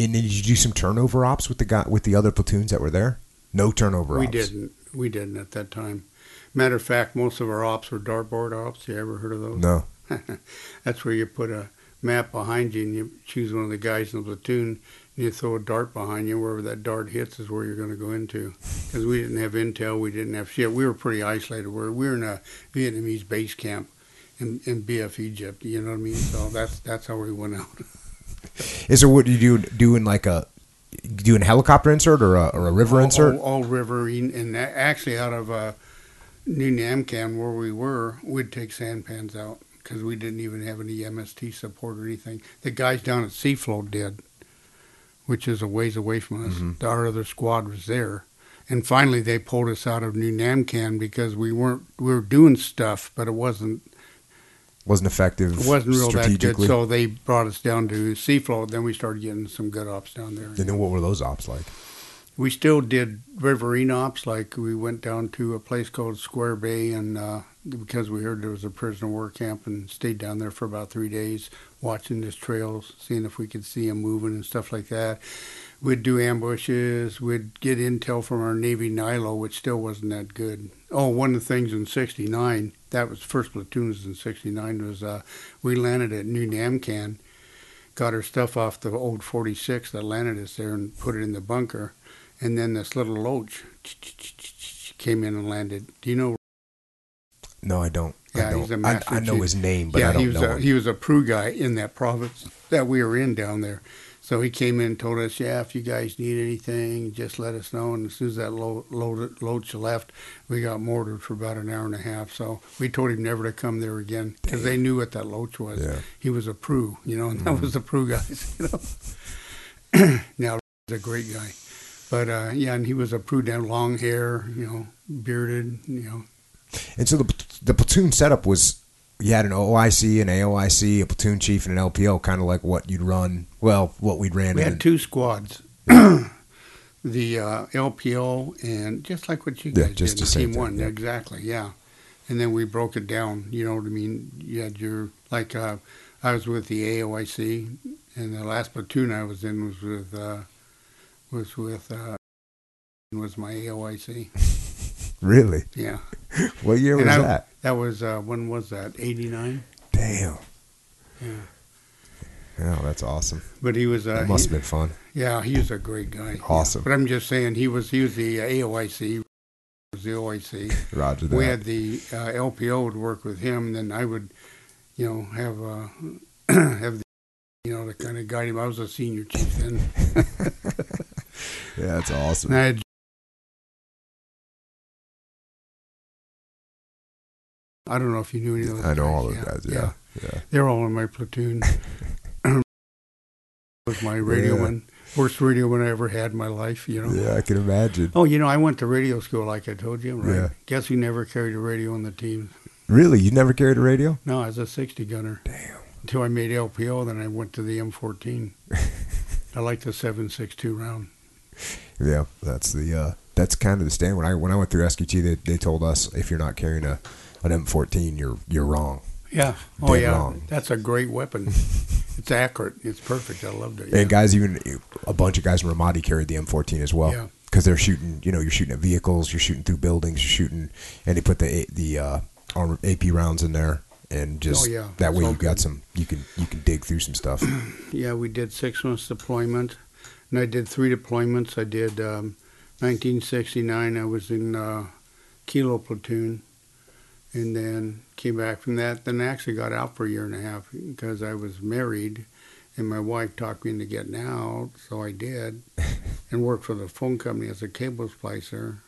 And then did you do some turnover ops with the guy with the other platoons that were there? No turnover We ops. We didn't. We didn't at that time. Matter of fact, most of our ops were dartboard ops. You ever heard of those? No. *laughs* That's where you put a map behind you and you choose one of the guys in the platoon and you throw a dart behind you. Wherever that dart hits is where you're going to go into. Because we didn't have intel, we didn't have shit. We were pretty isolated. We're, we were in a Vietnamese base camp in, in BF Egypt. You know what I mean? So that's that's how we went out. *laughs* Is there what you do doing like a doing a helicopter insert or a, or a river all, insert? All, all riverine, and actually out of uh, New Namcan where we were, we'd take sampans out because we didn't even have any MST support or anything. The guys down at Seafloat did, which is a ways away from us. Mhm. Our other squad was there. And finally, they pulled us out of New Namcan because we weren't we were doing stuff, but it wasn't Wasn't effective. it wasn't real that good. So they brought us down to Seafloat. Then we started getting some good ops down there. and then what were those ops like? We still did riverine ops, like we went down to a place called Square Bay, and uh, because we heard there was a prisoner war camp, and stayed down there for about three days, watching his trails, seeing if we could see him moving and stuff like that. We'd do ambushes. We'd get intel from our Navy NILO, which still wasn't that good. Oh, one of the things in '69, that was first platoons in '69, was uh, we landed at New Namcan, got our stuff off the old 46 that landed us there, and put it in the bunker and then this little loach came in and landed. Do you know? No, I don't. I Yeah, don't. he's a I, master I know his name, but yeah, I don't he was know a, him. he was a PRU guy in that province that we were in down there. So he came in and told us, yeah, if you guys need anything, just let us know. And as soon as that lo- lo- loach left, we got mortared for about an hour and a half. So we told him never to come there again because they knew what that loach was. Yeah. Mm-hmm. He was a PRU, you know, and that was the PRU guys, *laughs* you know. *clears throat* now he's a great guy. But uh, yeah, and he was a PRU down, long hair, you know, bearded, you know. And so the the platoon setup was you had an OIC, an AOIC, a platoon chief, and an LPO, kind of like what you'd run. Well, what we'd ran. We in had two squads. *clears throat* the uh, LPO and just like what you Yeah, guys just did, the Team thing, One, yeah. exactly, yeah. And then we broke it down. You know what I mean? You had your like uh, I was with the AOIC, and the last platoon I was in was with uh, was with uh, was my AOIC. *laughs* really. Yeah, *laughs* What year was I- that? that was uh, when was that? Eighty nine. Damn. Yeah. Yeah, that's awesome. But he was uh, That must he- have been fun. Yeah, he was a great guy. Yeah. Awesome. But I'm just saying he was he was the AOIC was the OIC. *laughs* Roger that. We had the uh, LPO would work with him, and then I would, you know, have uh, *clears throat* have the, you know, to kind of guide him. I was a senior chief then. *laughs* yeah, that's awesome. I don't know if you knew any of those. I know all guys. those guys. Yeah, yeah. They're all in my platoon. *laughs* was my radio Yeah. man. Worst radio man I ever had in my life, you know. Yeah, I can imagine. Oh, you know, I went to radio school like I told you, right? Yeah. Guess who never carried a radio on the team? Really, you never carried a radio? No, I was a 60 gunner. Damn. Until I made LPO, then I went to the M14. *laughs* I like the 762 round. Yeah, that's the uh, that's kind of the standard. When I when I went through SQT, they, they told us if you're not carrying a an M14, you're you're wrong. Yeah. Oh, Dead yeah. wrong. That's a great weapon. *laughs* it's accurate. It's perfect. I loved it. Yeah. And guys, even a bunch of guys in Ramadi carried the M14 as well. Yeah. Because they're shooting, you know, you're shooting at vehicles, you're shooting through buildings, you're shooting, and they put the the uh, AP rounds in there, and just Oh, yeah. that way all you got some, you can you can dig through some stuff. *clears throat* Yeah, we did six months deployment, and I did three deployments. I did um, 1969. I was in uh, Kilo platoon, and then came back from that. Then I actually got out for a year and a half because I was married, and my wife talked me into getting out, so I did, *laughs* and worked for the phone company as a cable splicer.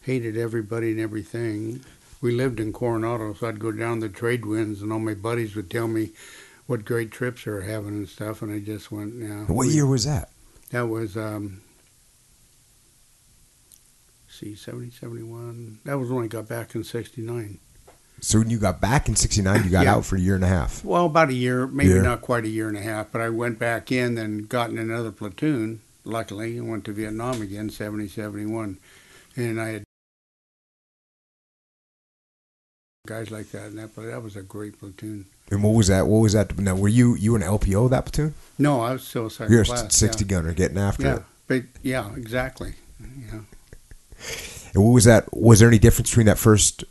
Hated everybody and everything. We lived in Coronado, so I'd go down the trade winds, and all my buddies would tell me what great trips they were having and stuff, and I just went, yeah. what we- year was that? That was, um, see, 70, 71. That was when I got back in 69. So when you got back in '69, you got Yeah. out for a year and a half. Well, about a year, maybe Yeah. not quite a year and a half, but I went back in and got in another platoon, luckily, and went to Vietnam again, 70, 71. And I had guys like that, and that, but that was a great platoon. And what was that? What was that? Now, were you you an LPO of that platoon? No, I was still second You're a class. 60 gunner getting after yeah. it. yeah, but yeah, exactly. Yeah. And what was that? Was there any difference between that first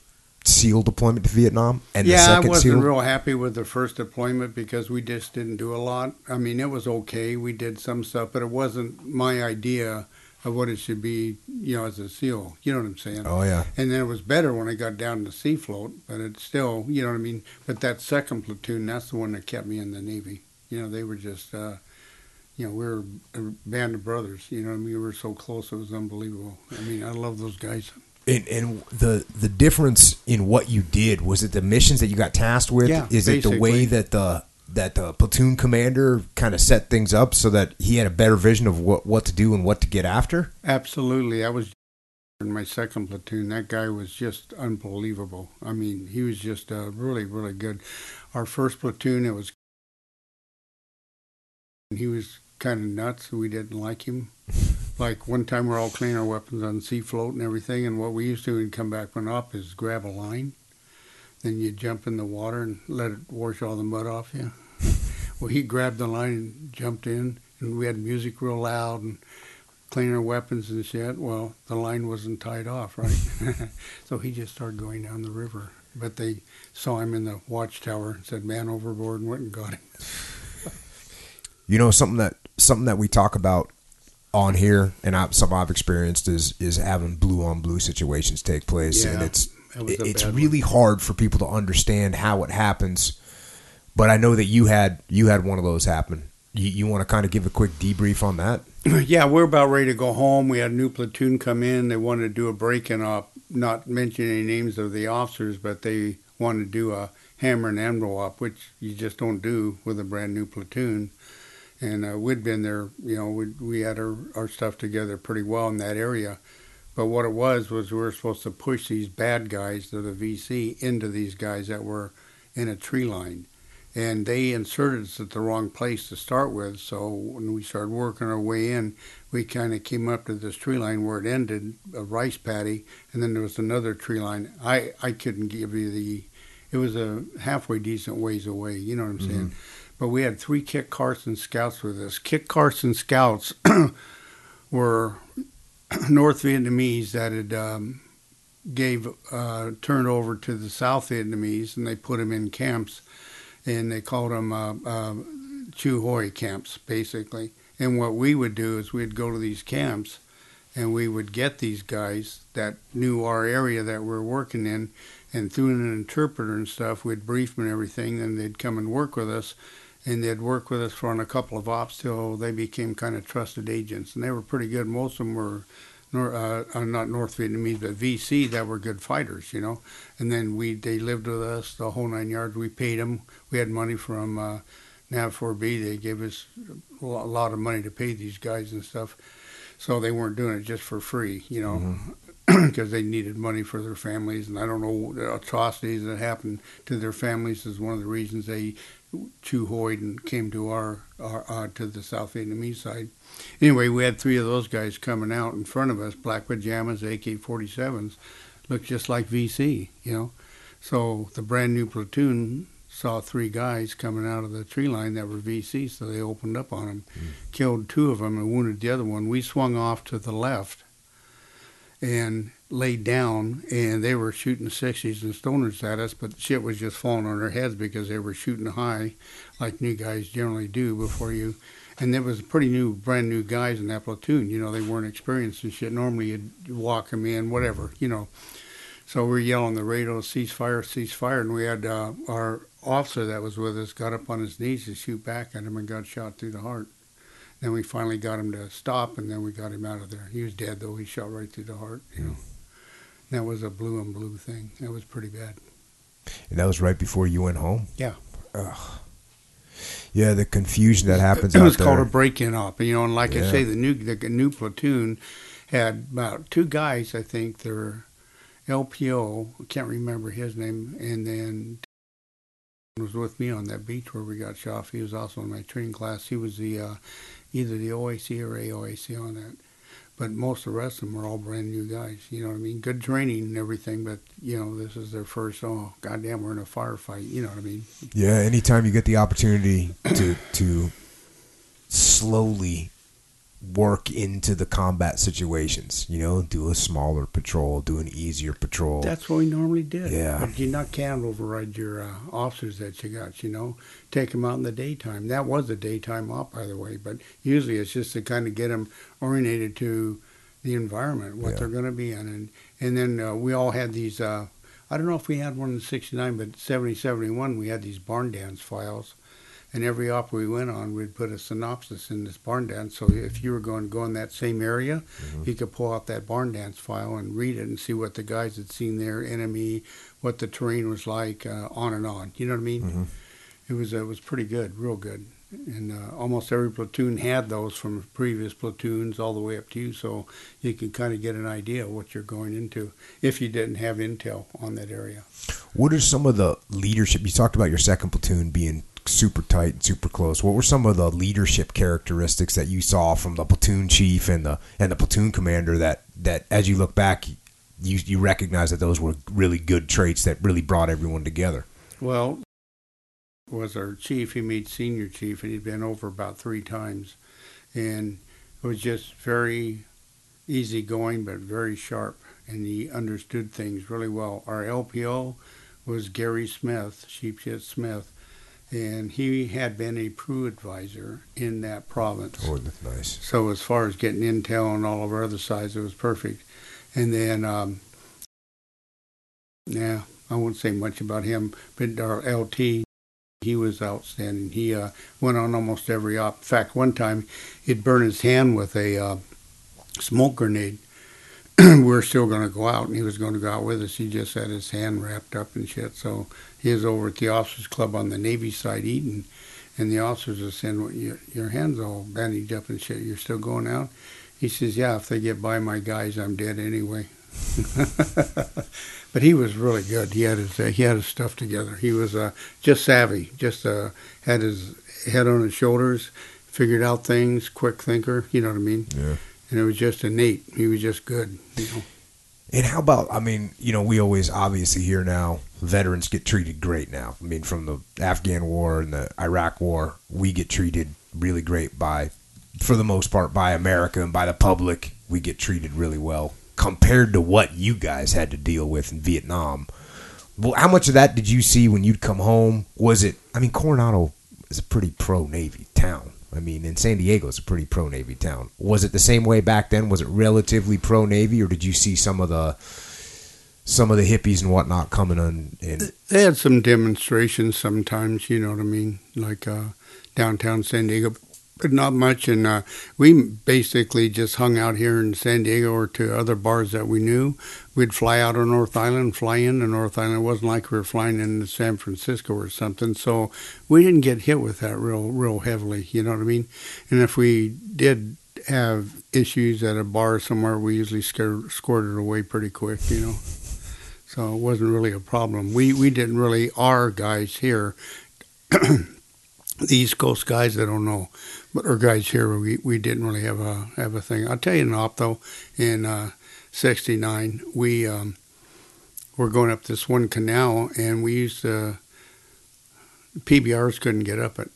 SEAL deployment to Vietnam and the yeah, I second wasn't SEAL? real happy with the first deployment because we just didn't do a lot. I mean, it was okay. We did some stuff, but it wasn't my idea of what it should be, you know, as a SEAL. You know what I'm saying? oh yeah, And then it was better when I got down to sea float, but it's still, you know what I mean? But that second platoon, that's the one that kept me in the Navy. You know, they were just, uh, you know, we were a band of brothers. You know what I mean? We were so close, it was unbelievable. I mean, I love those guys. And, and the the difference in what you did was it the missions that you got tasked with? Yeah, Is it the way that the that the platoon commander kind of set things up so that he had a better vision of what what to do and what to get after? Absolutely. I was in my second platoon. That guy was just unbelievable. I mean, he was just uh, really, really good. Our first platoon, it was. He was kind of nuts. We didn't like him. Like one time, we're all cleaning our weapons on sea float and everything, and what we used to when we come back from up is grab a line. Then you jump in the water and let it wash all the mud off you. *laughs* well, he grabbed the line and jumped in, and we had music real loud and cleaning our weapons and shit. Well, the line wasn't tied off, right? *laughs* so he just started going down the river. But they saw him in the watchtower and said, "Man overboard," and went and got him. *laughs* You know something that something that we talk about on here, and I, something I've experienced is is having blue on blue situations take place, and it's it's really hard for people to understand how it happens. But I know that you had you had one of those happen. You, you want to kind of give a quick debrief on that? *clears throat* yeah, we're about ready to go home. We had a new platoon come in. They wanted to do a break-in up, uh, not mention any names of the officers, but they wanted to do a hammer and anvil up, which you just don't do with a brand new platoon. And uh, we'd been there, you know, we, we had our, our stuff together pretty well in that area. But what it was was we were supposed to push these bad guys to the VC into these guys that were in a tree line and they inserted us at the wrong place to start with. So when we started working our way in, we kind of came up to this tree line where it ended, a rice paddy, and then there was another tree line. I I couldn't give you the, it was a halfway decent ways away. You know what I'm saying? But we had three Kit Carson scouts with us. Kit Carson scouts *clears throat* were *clears throat* North Vietnamese that had. Um, gave uh, turned over to the South Vietnamese, and they put them in camps and they called them uh, uh, Chieu Hoi camps, basically. And what we would do is we'd go to these camps, and we would get these guys that knew our area that we're working in, and through an interpreter and stuff, we'd brief them and everything, and they'd come and work with us, and they'd work with us for on a couple of ops till they became kind of trusted agents, and they were pretty good. Most of them were. Nor, uh, uh, not North Vietnamese, but VC that were good fighters, you know. And then we they lived with us the whole nine yards. We paid them. We had money from uh, NAVFORV. They gave us a lot of money to pay these guys and stuff. So they weren't doing it just for free, you know, *clears throat* because they needed money for their families. And I don't know the atrocities that happened to their families is one of the reasons they Chieu Hoi'd and came to our, our uh, to the South Vietnamese side. Anyway, we had three of those guys coming out in front of us, black pajamas, AK-47s, looked just like VC, you know. So the brand new platoon saw three guys coming out of the tree line that were VC, so they opened up on them, killed two of them and wounded the other one. We swung off to the left and laid down, and they were shooting 60s and stoners at us, but shit was just falling on their heads because they were shooting high, like new guys generally do before you. And there was pretty new, brand new guys in that platoon. You know, they weren't experienced and shit. Normally, you'd walk them in, whatever, you know. So we are yelling the radio, ceasefire, ceasefire, and we had uh, our officer that was with us got up on his knees to shoot back at him and got shot through the heart. Then we finally got him to stop, and then we got him out of there. He was dead though; he shot right through the heart. You know, that was a blue and blue thing. That was pretty bad. And that was right before you went home. Yeah. Ugh. Yeah, the confusion that happens. It was called a break-in op, you know. And like I say, the new the new platoon had about two guys. I think they're LPO. I can't remember his name, and then was with me on that beach where we got shot. He was also in my training class. He was the uh, either the OIC or AOIC on that. But most of the rest of them were all brand new guys. You know what I mean? Good training and everything, but you know this is their first. Oh goddamn, we're in a firefight. You know what I mean? Yeah, anytime you get the opportunity to to slowly work into the combat situations, you know, do a smaller patrol, do an easier patrol. That's what we normally did. Yeah. But you not can't override your uh, officers that you got, you know. Take them out in the daytime. That was a daytime op, by the way. But usually it's just to kind of get them oriented to the environment, what Yeah. they're going to be in. And, and then uh, we all had these, uh, I don't know if we had one in 69, but 70, 71, we had these barn dance files. And every op we went on, we'd put a synopsis in this barn dance. So if you were going to go in that same area, you could pull out that barn dance file and read it and see what the guys had seen there, enemy, what the terrain was like, uh, on and on. You know what I mean? Mhm. It was it was pretty good, real good. And uh, almost every platoon had those from previous platoons all the way up to you, so you could kind of get an idea of what you're going into if you didn't have intel on that area. What are some of the leadership? You talked about your second platoon being super tight and super close. What were some of the leadership characteristics that you saw from the platoon chief and the and the platoon commander that that as you look back you you recognize that those were really good traits that really brought everyone together. Well, was our chief. He made senior chief, and he'd been over about three times, and it was just very easygoing, but very sharp, and he understood things really well. Our LPO was Gary Smith, Sheepshit Smith, and he had been a PRU advisor in that province. Oh, that's nice. So as far as getting intel on all of our other sides, it was perfect. And then, um, yeah, I won't say much about him, but our LT, he was outstanding. He uh, went on almost every op. In fact, one time he'd burn his hand with a uh, smoke grenade. We *clears throat* were still going to go out, and he was going to go out with us. He just had his hand wrapped up and shit. So he was over at the officers' club on the Navy side eating, and the officers are saying, well, your, your hand's all bandaged up and shit. You're still going out? He says, yeah, if they get by my guys, I'm dead anyway. *laughs* but he was really good. He had his uh, he had his stuff together. He was uh, just savvy. Just uh, had his head on his shoulders, figured out things, quick thinker. You know what I mean? Yeah. And it was just innate. He was just good. You know. And how about, I mean, you know, we always obviously hear now veterans get treated great now. I mean, from the Afghan war and the Iraq war, we get treated really great by, for the most part, by America and by the public. We get treated really well compared to what you guys had to deal with in Vietnam. Well, how much of that did you see when you'd come home? Was it, I mean, Coronado is a pretty pro Navy town. I mean, in San Diego, it's a pretty pro Navy town. Was it the same way back then? Was it relatively pro Navy, or did you see some of the some of the hippies and whatnot coming on in? They had some demonstrations sometimes, you know what I mean, like uh, downtown San Diego, not much. And uh, we basically just hung out here in San Diego or to other bars that we knew. We'd fly out on North Island, fly into North Island. It wasn't like we were flying into San Francisco or something. So we didn't get hit with that real, real heavily. You know what I mean? And if we did have issues at a bar somewhere, we usually scared, it away pretty quick. You know. So it wasn't really a problem. We we didn't really our guys here, *clears throat* the East Coast guys. I don't know, but our guys here we, we didn't really have a have a thing. I'll tell you an op though. In '69, uh, we um, were going up this one canal, and we used to PBRs couldn't get up it,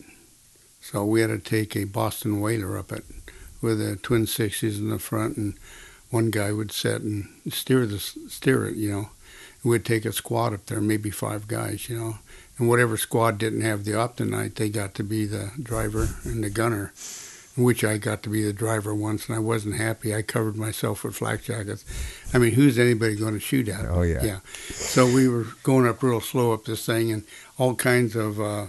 so we had to take a Boston Whaler up it with the twin sixties in the front, and one guy would sit and steer the steer it, you know we'd take a squad up there, maybe five guys, you know. And whatever squad didn't have the optonite, they got to be the driver and the gunner, which I got to be the driver once, and I wasn't happy. I covered myself with flak jackets. I mean, who's anybody going to shoot at? Oh, yeah. Yeah. So we were going up real slow up this thing, and all kinds of uh,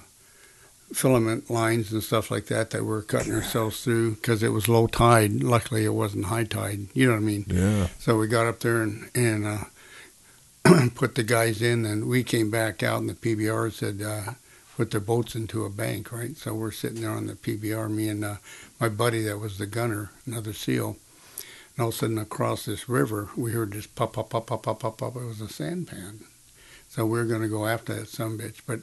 filament lines and stuff like that that we're cutting ourselves through because it was low tide. Luckily, it wasn't high tide. You know what I mean? Yeah. So we got up there and, and uh, *clears throat* put the guys in, and we came back out, and the PBR said uh, put their boats into a bank, right? So we're sitting there on the PBR, me and uh, my buddy that was the gunner, another SEAL, and all of a sudden across this river, we heard this pop, pop, pop, pop, pop, pop, pop. It was a sampan. So we are going to go after that some bitch, but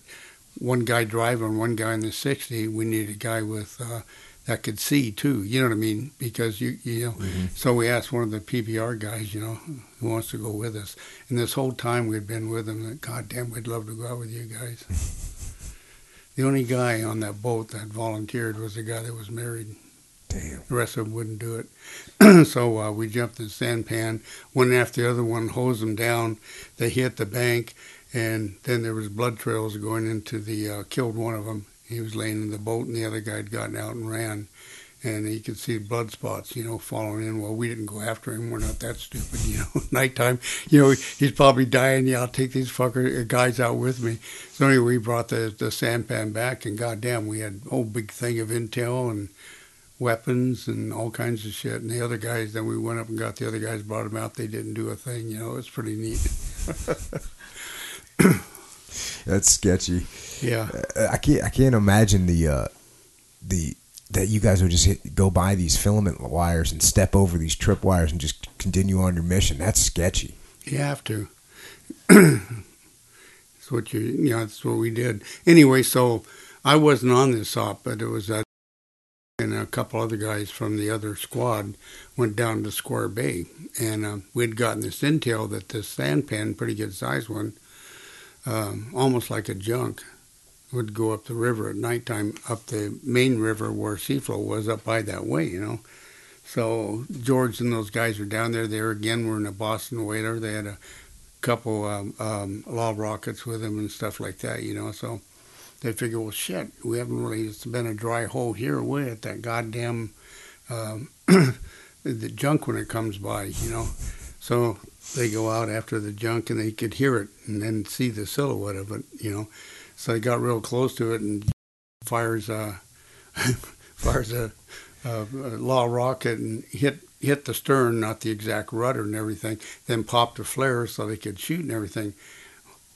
one guy driving, one guy in the 60, we need a guy with uh, that could see too. You know what I mean? Because you you know. Mm-hmm. So we asked one of the PBR guys, you know, who wants to go with us. And this whole time we'd been with him. That God damn, we'd love to go out with you guys. *laughs* the only guy on that boat that volunteered was the guy that was married. Damn. The rest of them wouldn't do it. *clears throat* so uh, we jumped in the sampan. One after the other one hosed them down. They hit the bank, and then there was blood trails going into the uh, killed one of them he was laying in the boat, and the other guy had gotten out and ran. And he could see blood spots, you know, falling in. Well, we didn't go after him. We're not that stupid, *laughs* you know. *laughs* Nighttime, you know, he's probably dying. Yeah, I'll take these fucker uh, guys out with me. So anyway, we brought the the sampan back, and goddamn, we had a whole big thing of intel and weapons and all kinds of shit. And the other guys, then we went up and got the other guys, brought them out. They didn't do a thing, you know. It's pretty neat. *laughs* *laughs* That's sketchy. Yeah, uh, I can't. I can't imagine the uh, the that you guys would just hit, go by these filament wires and step over these trip wires and just continue on your mission. That's sketchy. You have to. *coughs* that's what you. You know, that's what we did. Anyway, so I wasn't on this op, but it was that. And a couple other guys from the other squad went down to Square Bay, and uh, we'd gotten this intel that this sampan, pretty good size one, um, almost like a junk, would go up the river at nighttime, up the main river where Sea Float was, up by that way, you know. So George and those guys were down there. There again were in a Boston Whaler. They had a couple um, um, LAW rockets with them and stuff like that, you know. So they figured, well, shit, we haven't really. It's been a dry hole here. We're at that goddamn um, *coughs* the junk when it comes by, you know. So they go out after the junk and they could hear it and then see the silhouette of it, you know. So they got real close to it and *laughs* fires uh, *laughs* fires a, a, a LAW rocket and hit hit the stern, not the exact rudder and everything. Then popped a flare so they could shoot and everything.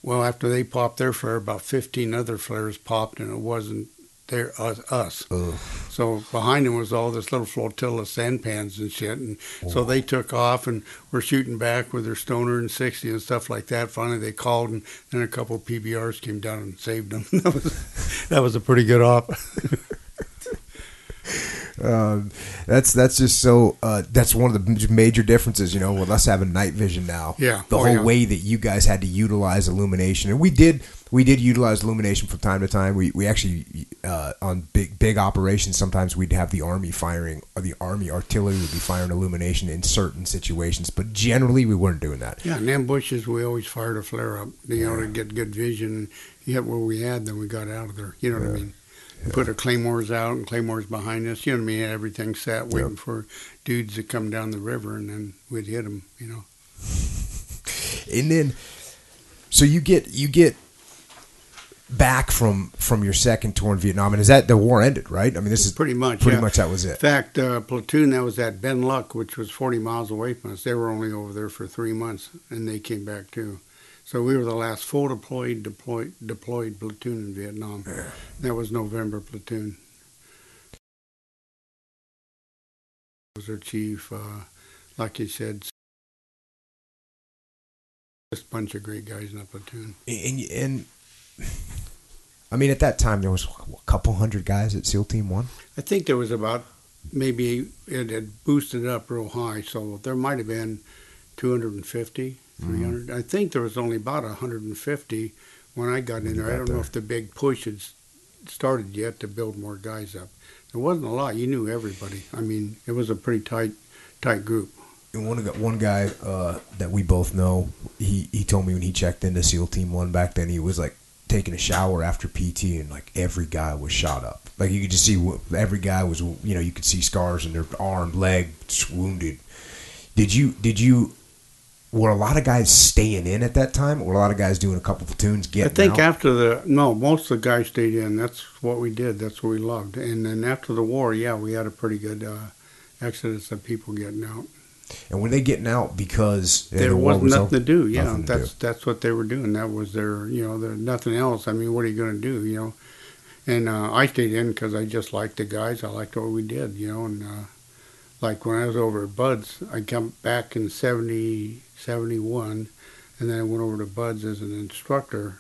Well, after they popped their flare, about 15 other flares popped, and it wasn't there uh, us. us. So behind them was all this little flotilla of sampans and shit, and so they took off and were shooting back with their stoner and sixty and stuff like that. Finally, they called, and then a couple of PBRs came down and saved them. *laughs* that was that was a pretty good op. *laughs* Um, that's that's just so. Uh, that's one of the major differences, you know, with us having night vision now. Yeah. the Oh, whole yeah. way that you guys had to utilize illumination, and we did. We did utilize illumination from time to time. We we actually uh, on big big operations. Sometimes we'd have the army firing, or the army artillery would be firing illumination in certain situations, but generally we weren't doing that. Yeah, in ambushes, we always fired a flare up, you know, to get good vision. Hit where we had, then we got out of there. You know what I mean? Put our claymores out and claymores behind us. You know what I mean? Everything set, waiting Yep. for dudes to come down the river, and then we'd hit them. You know. and then so you get you get back from from your second tour in Vietnam, and is that the war ended, right? I mean, this is Pretty much. pretty yeah. much that was it. In fact, uh, platoon that was at Ben Luc, which was 40 miles away from us. They were only over there for three months, and they came back too. So we were the last full deployed deployed deployed platoon in Vietnam. That was November platoon. Was our chief, uh, like you said, just a bunch of great guys in the platoon. And, and I mean, at that time there was a couple hundred guys at SEAL Team One. I think there was about maybe it had boosted up real high, so there might have been 250, 300. I think there was only about 150 when I got in there. I don't there. know if the big push had started yet to build more guys up. There wasn't a lot. You knew everybody. I mean, it was a pretty tight, tight group. And one one guy uh, that we both know, he he told me when he checked into SEAL Team One back then, he was like taking a shower after PT, and like every guy was shot up. Like you could just see every guy was, you know, you could see scars in their arm, leg, wounded. Did you did you? Were a lot of guys staying in at that time? Or were a lot of guys doing a couple platoons getting I think out? after the no, most of the guys stayed in. That's what we did. That's what we loved. And then after the war, yeah, we had a pretty good uh, exodus of people getting out. and were they getting out because there the wasn't was nothing over? to do. Yeah, Nothing to that's that's what they were doing. That was their, you know, there nothing else. I mean, what are you going to do? You know, and uh, I stayed in because I just liked the guys. I liked what we did. You know, and uh, like when I was over at BUD/S, I come back in 70, 71, and then I went over to BUD/S as an instructor,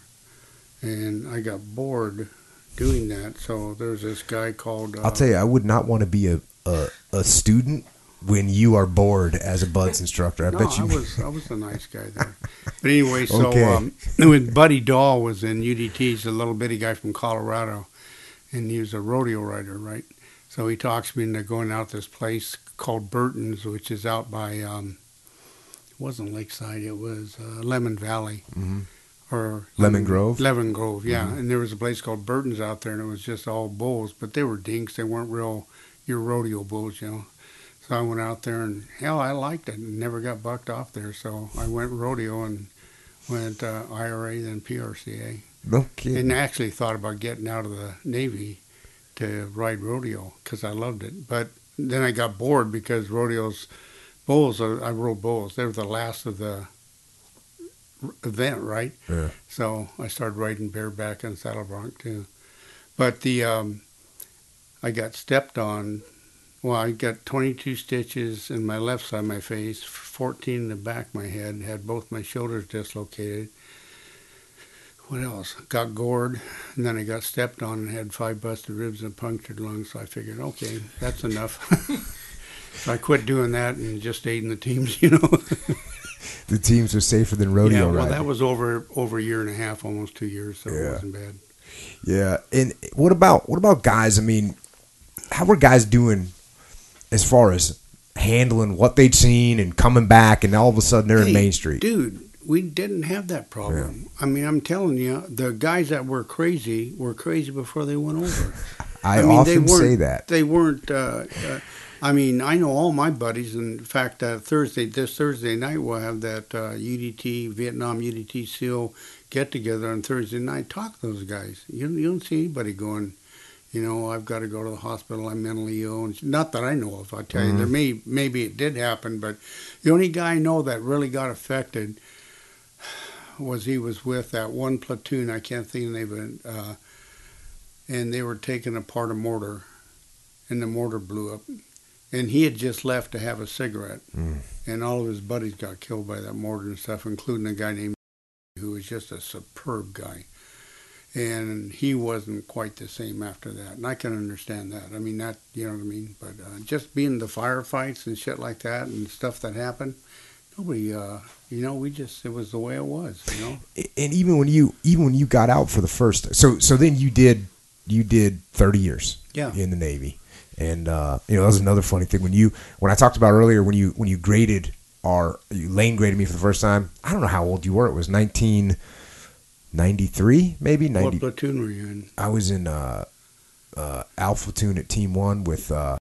and I got bored doing that. So there's this guy called. Uh, I'll tell you, I would not want to be a, a, a student when you are bored as a BUD/S instructor. I no, bet you. I was I was a nice guy there. But anyway, so Okay. um, when Buddy Dahl was in UDT, he's a little bitty guy from Colorado, and he was a rodeo rider, right? So he talks me into going out this place called Burton's, which is out by um, wasn't Lakeside, it was uh, Lemon Valley Mhm. or Lemon Grove? Lemon Grove, yeah. Mhm. And there was a place called Burton's out there, and it was just all bulls, but they were dinks. They weren't real your rodeo bulls, you know. So I went out there, and hell, I liked it, and never got bucked off there. So I went rodeo and went uh, IRA, then PRCA, No kidding. and actually thought about getting out of the Navy to ride rodeo because I loved it. But then I got bored because rodeos, bulls, are, I rode bulls. They were the last of the event, right? Yeah. So I started riding bareback and saddle bronc too. But the um, I got stepped on. Well, I got 22 stitches in my left side of my face, 14 in the back of my head, had both my shoulders dislocated. What else? Got gored, and then I got stepped on and had five busted ribs and punctured lungs. So I figured, okay, that's enough. *laughs* so I quit doing that and just stayed in the teams, *laughs* you know. The teams are safer than rodeo yeah, well, riding. that was over over a year and a half, almost two years, so Yeah. it wasn't bad. Yeah, and what about what about guys? I mean, how were guys doing as far as handling what they'd seen and coming back, and all of a sudden they're in Main Street? Dude, we didn't have that problem. I mean, I'm telling you, the guys that were crazy were crazy before they went over. *laughs* I, mean, they often say that. They weren't. Uh, uh, I mean, I know all my buddies. In fact, uh, Thursday, this Thursday night, we'll have that uh, UDT Vietnam UDT SEAL get together on Thursday night. Talk to those guys. You, you don't see anybody going. You know, I've got to go to the hospital. I'm mentally ill. And not that I know of. I tell you, there may maybe it did happen, but the only guy I know that really got affected was he was with that one platoon. I can't think of the name of it. Uh, and they were taking apart a mortar, and the mortar blew up. And he had just left to have a cigarette, Mm. and all of his buddies got killed by that mortar and stuff, including a guy named *laughs* who was just a superb guy. And he wasn't quite the same after that, and I can understand that. I mean, that you know what I mean. But uh, just being the firefights and shit like that, and stuff that happened, nobody, uh, you know, we just it was the way it was, you know. And even when you even when you got out for the first, so so then you did you did thirty years Yeah. in the Navy, and uh, you know that was another funny thing when you when I talked about earlier when you when you graded our you lane graded me for the first time. I don't know how old you were. It was nineteen ninety three, maybe ninety. What platoon were you in? I was in uh, uh, Alpha Platoon at Team One with. Uh,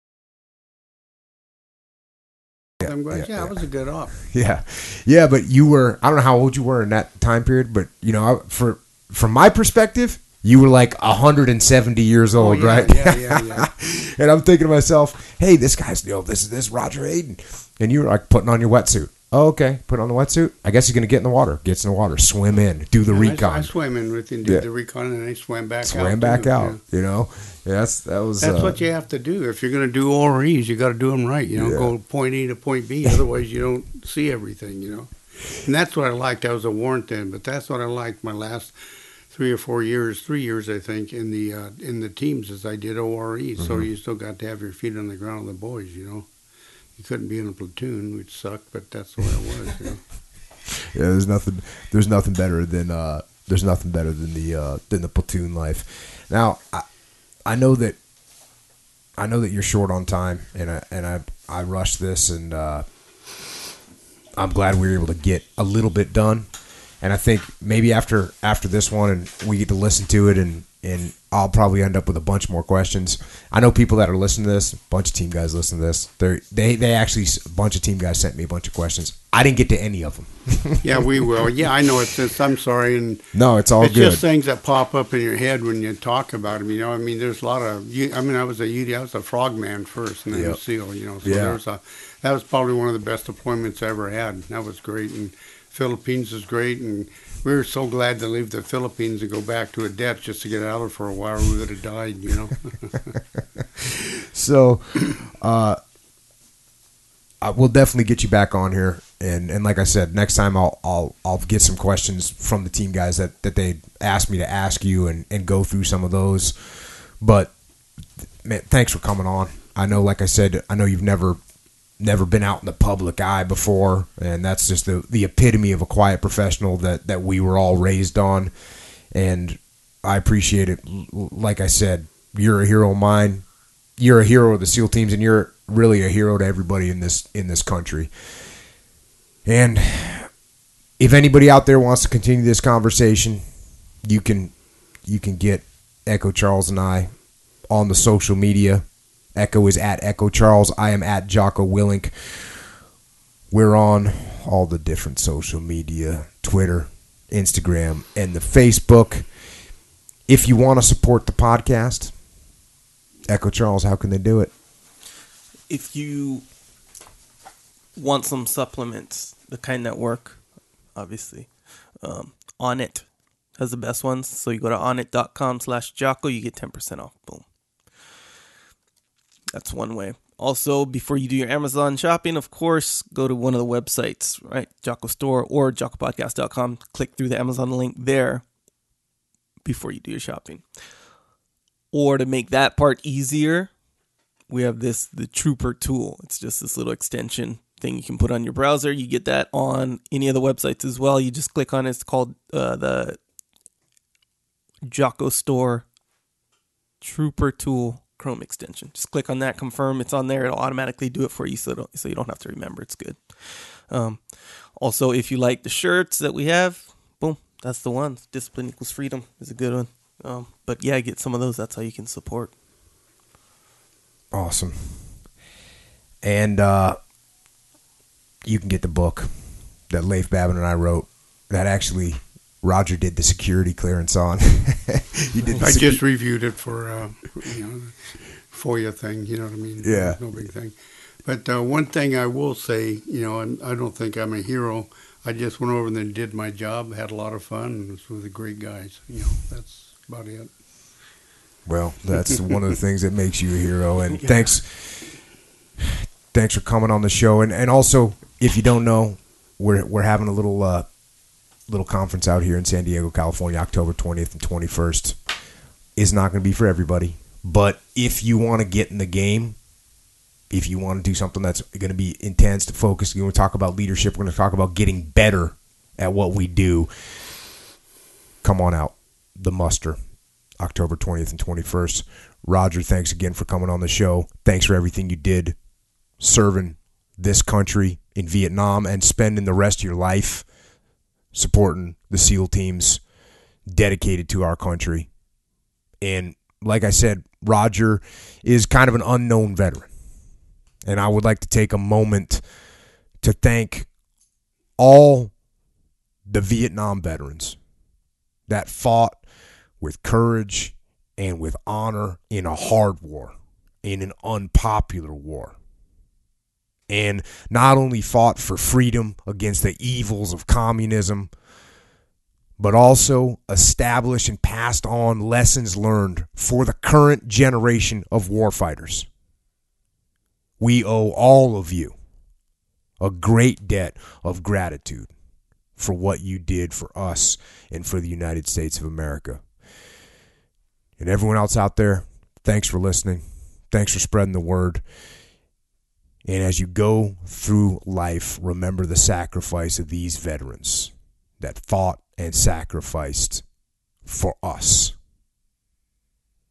I'm glad. yeah, Yeah, yeah. it was a good op. *laughs* yeah, yeah, but you were. I don't know how old you were in that time period, but you know, I- for from my perspective, you were like 170 years old, Oh, yeah, right? yeah, yeah, *laughs* yeah. and I'm thinking to myself, hey, this guy's, you know, this is this Roger Hayden. And you're like putting on your wetsuit. Oh, okay. Put on the wetsuit. I guess he's going to get in the water. Gets in the water. Swim in. Do the And recon. I, swam in with him, did Yeah. the recon, and I swam back out. swam back too, out. yeah. You know? Yeah, that's, that was. That's uh, what you have to do. If you're going to do OREs, you got to do them right. You know, Yeah. go point A to point B. *laughs* Otherwise, you don't see everything. You know, and that's what I liked. I was a warrant then, but that's what I liked. My last three or four years, three years, I think, in the uh, in the teams as I did ORE. So Mm-hmm. you still got to have your feet on the ground with the boys. You know, you couldn't be in a platoon, which sucked, but that's the way it was. You know. *laughs* yeah, there's nothing. There's nothing better than. Uh, there's nothing better than the uh, than the platoon life. Now, I, I know that. I know that you're short on time, and I and I I rushed this, and uh, I'm glad we were able to get a little bit done. And I think maybe after after this one, and we get to listen to it, and and I'll probably end up with a bunch more questions. I know people that are listening to this. A bunch of team guys listen to this. They they they actually a bunch of team guys sent me a bunch of questions. I didn't get to any of them. *laughs* Yeah, we will. Yeah, I know it's. it's I'm sorry, and no, it's all it's good. just things that pop up in your head when you talk about them. You know, I mean, there's a lot of. I mean, I was a UD, I was a frogman first, and then Yep. a SEAL. You know, so Yeah. there was a. That was probably one of the best deployments I ever had. That was great, and Philippines was great, and we were so glad to leave the Philippines and go back to a just to get out of for a while. We would have died. You know. *laughs* So, uh, I will definitely get you back on here, and and like I said, next time I'll I'll I'll get some questions from the team guys that that they asked me to ask you, and and go through some of those. But man, thanks for coming on. I know, like I said, I know you've never never been out in the public eye before, and that's just the the epitome of a quiet professional that that we were all raised on, and I appreciate it. Like I said, you're a hero of mine. You're a hero of the SEAL teams, and you're really a hero to everybody in this in this country. And if anybody out there wants to continue this conversation, you can you can get Echo Charles and I on the social media. Echo is at Echo Charles. I am at Jocko Willink. We're on all the different social media Twitter, Instagram, and the Facebook. If you want to support the podcast, Echo Charles, how can they do it? if you want some supplements, the kind that work, obviously, um, Onnit has the best ones. So you go to onnit.com slash Jocko, you get 10% off. Boom. That's one way. Also, before you do your Amazon shopping, of course, go to one of the websites, right? Jocko Store or JockoPodcast.com. Click through the Amazon link there before you do your shopping. Or to make that part easier, we have this the Trooper tool. It's just this little extension thing you can put on your browser. You get that on any of the websites as well. You just click on it. It's called uh, the Jocko Store Trooper tool Chrome extension. Just click on that, confirm it's on there. It'll automatically do it for you, so so you don't have to remember. It's good. Um, also, if you like the shirts that we have, boom, that's the one. Discipline equals freedom is a good one. Um, but yeah, get some of those. That's how you can support. Awesome. And uh, you can get the book that Leif Babin and I wrote. That actually Roger did the security clearance on. *laughs* you did. I secu- just reviewed it for uh, you know FOIA thing. You know what I mean? Yeah. no big thing. But uh, one thing I will say, you know, and I don't think I'm a hero. I just went over and did my job, had a lot of fun, and was with the great guys. You know, that's about it. Well, that's one of the things that makes you a hero. And *laughs* Yeah. thanks, thanks for coming on the show. And and also, if you don't know, we're we're having a little uh, little conference out here in San Diego, California, October twentieth and twenty first. Is not going to be for everybody, but if you want to get in the game, if you want to do something that's going to be intense, to focus, we're going to talk about leadership. We're going to talk about getting better at what we do. Come on out, the muster. October 20th and 21st. Roger, thanks again for coming on the show. Thanks for everything you did serving this country in Vietnam and spending the rest of your life supporting the SEAL teams dedicated to our country. And like I said, Roger is kind of an unknown veteran. And I would like to take a moment to thank all the Vietnam veterans that fought with courage and with honor in a hard war, in an unpopular war. And not only fought for freedom against the evils of communism, but also established and passed on lessons learned for the current generation of warfighters. We owe all of you a great debt of gratitude for what you did for us and for the United States of America. And everyone else out there, thanks for listening. Thanks for spreading the word. And as you go through life, remember the sacrifice of these veterans that fought and sacrificed for us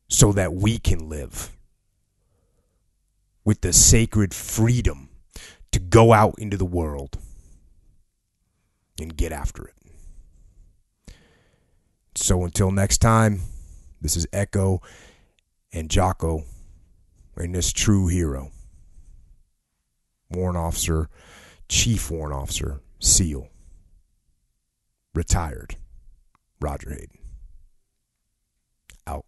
so that we can live with the sacred freedom to go out into the world and get after it. So until next time, this is Echo and Jocko and this true hero, warrant officer, chief warrant officer, SEAL, retired, Roger Hayden. Out.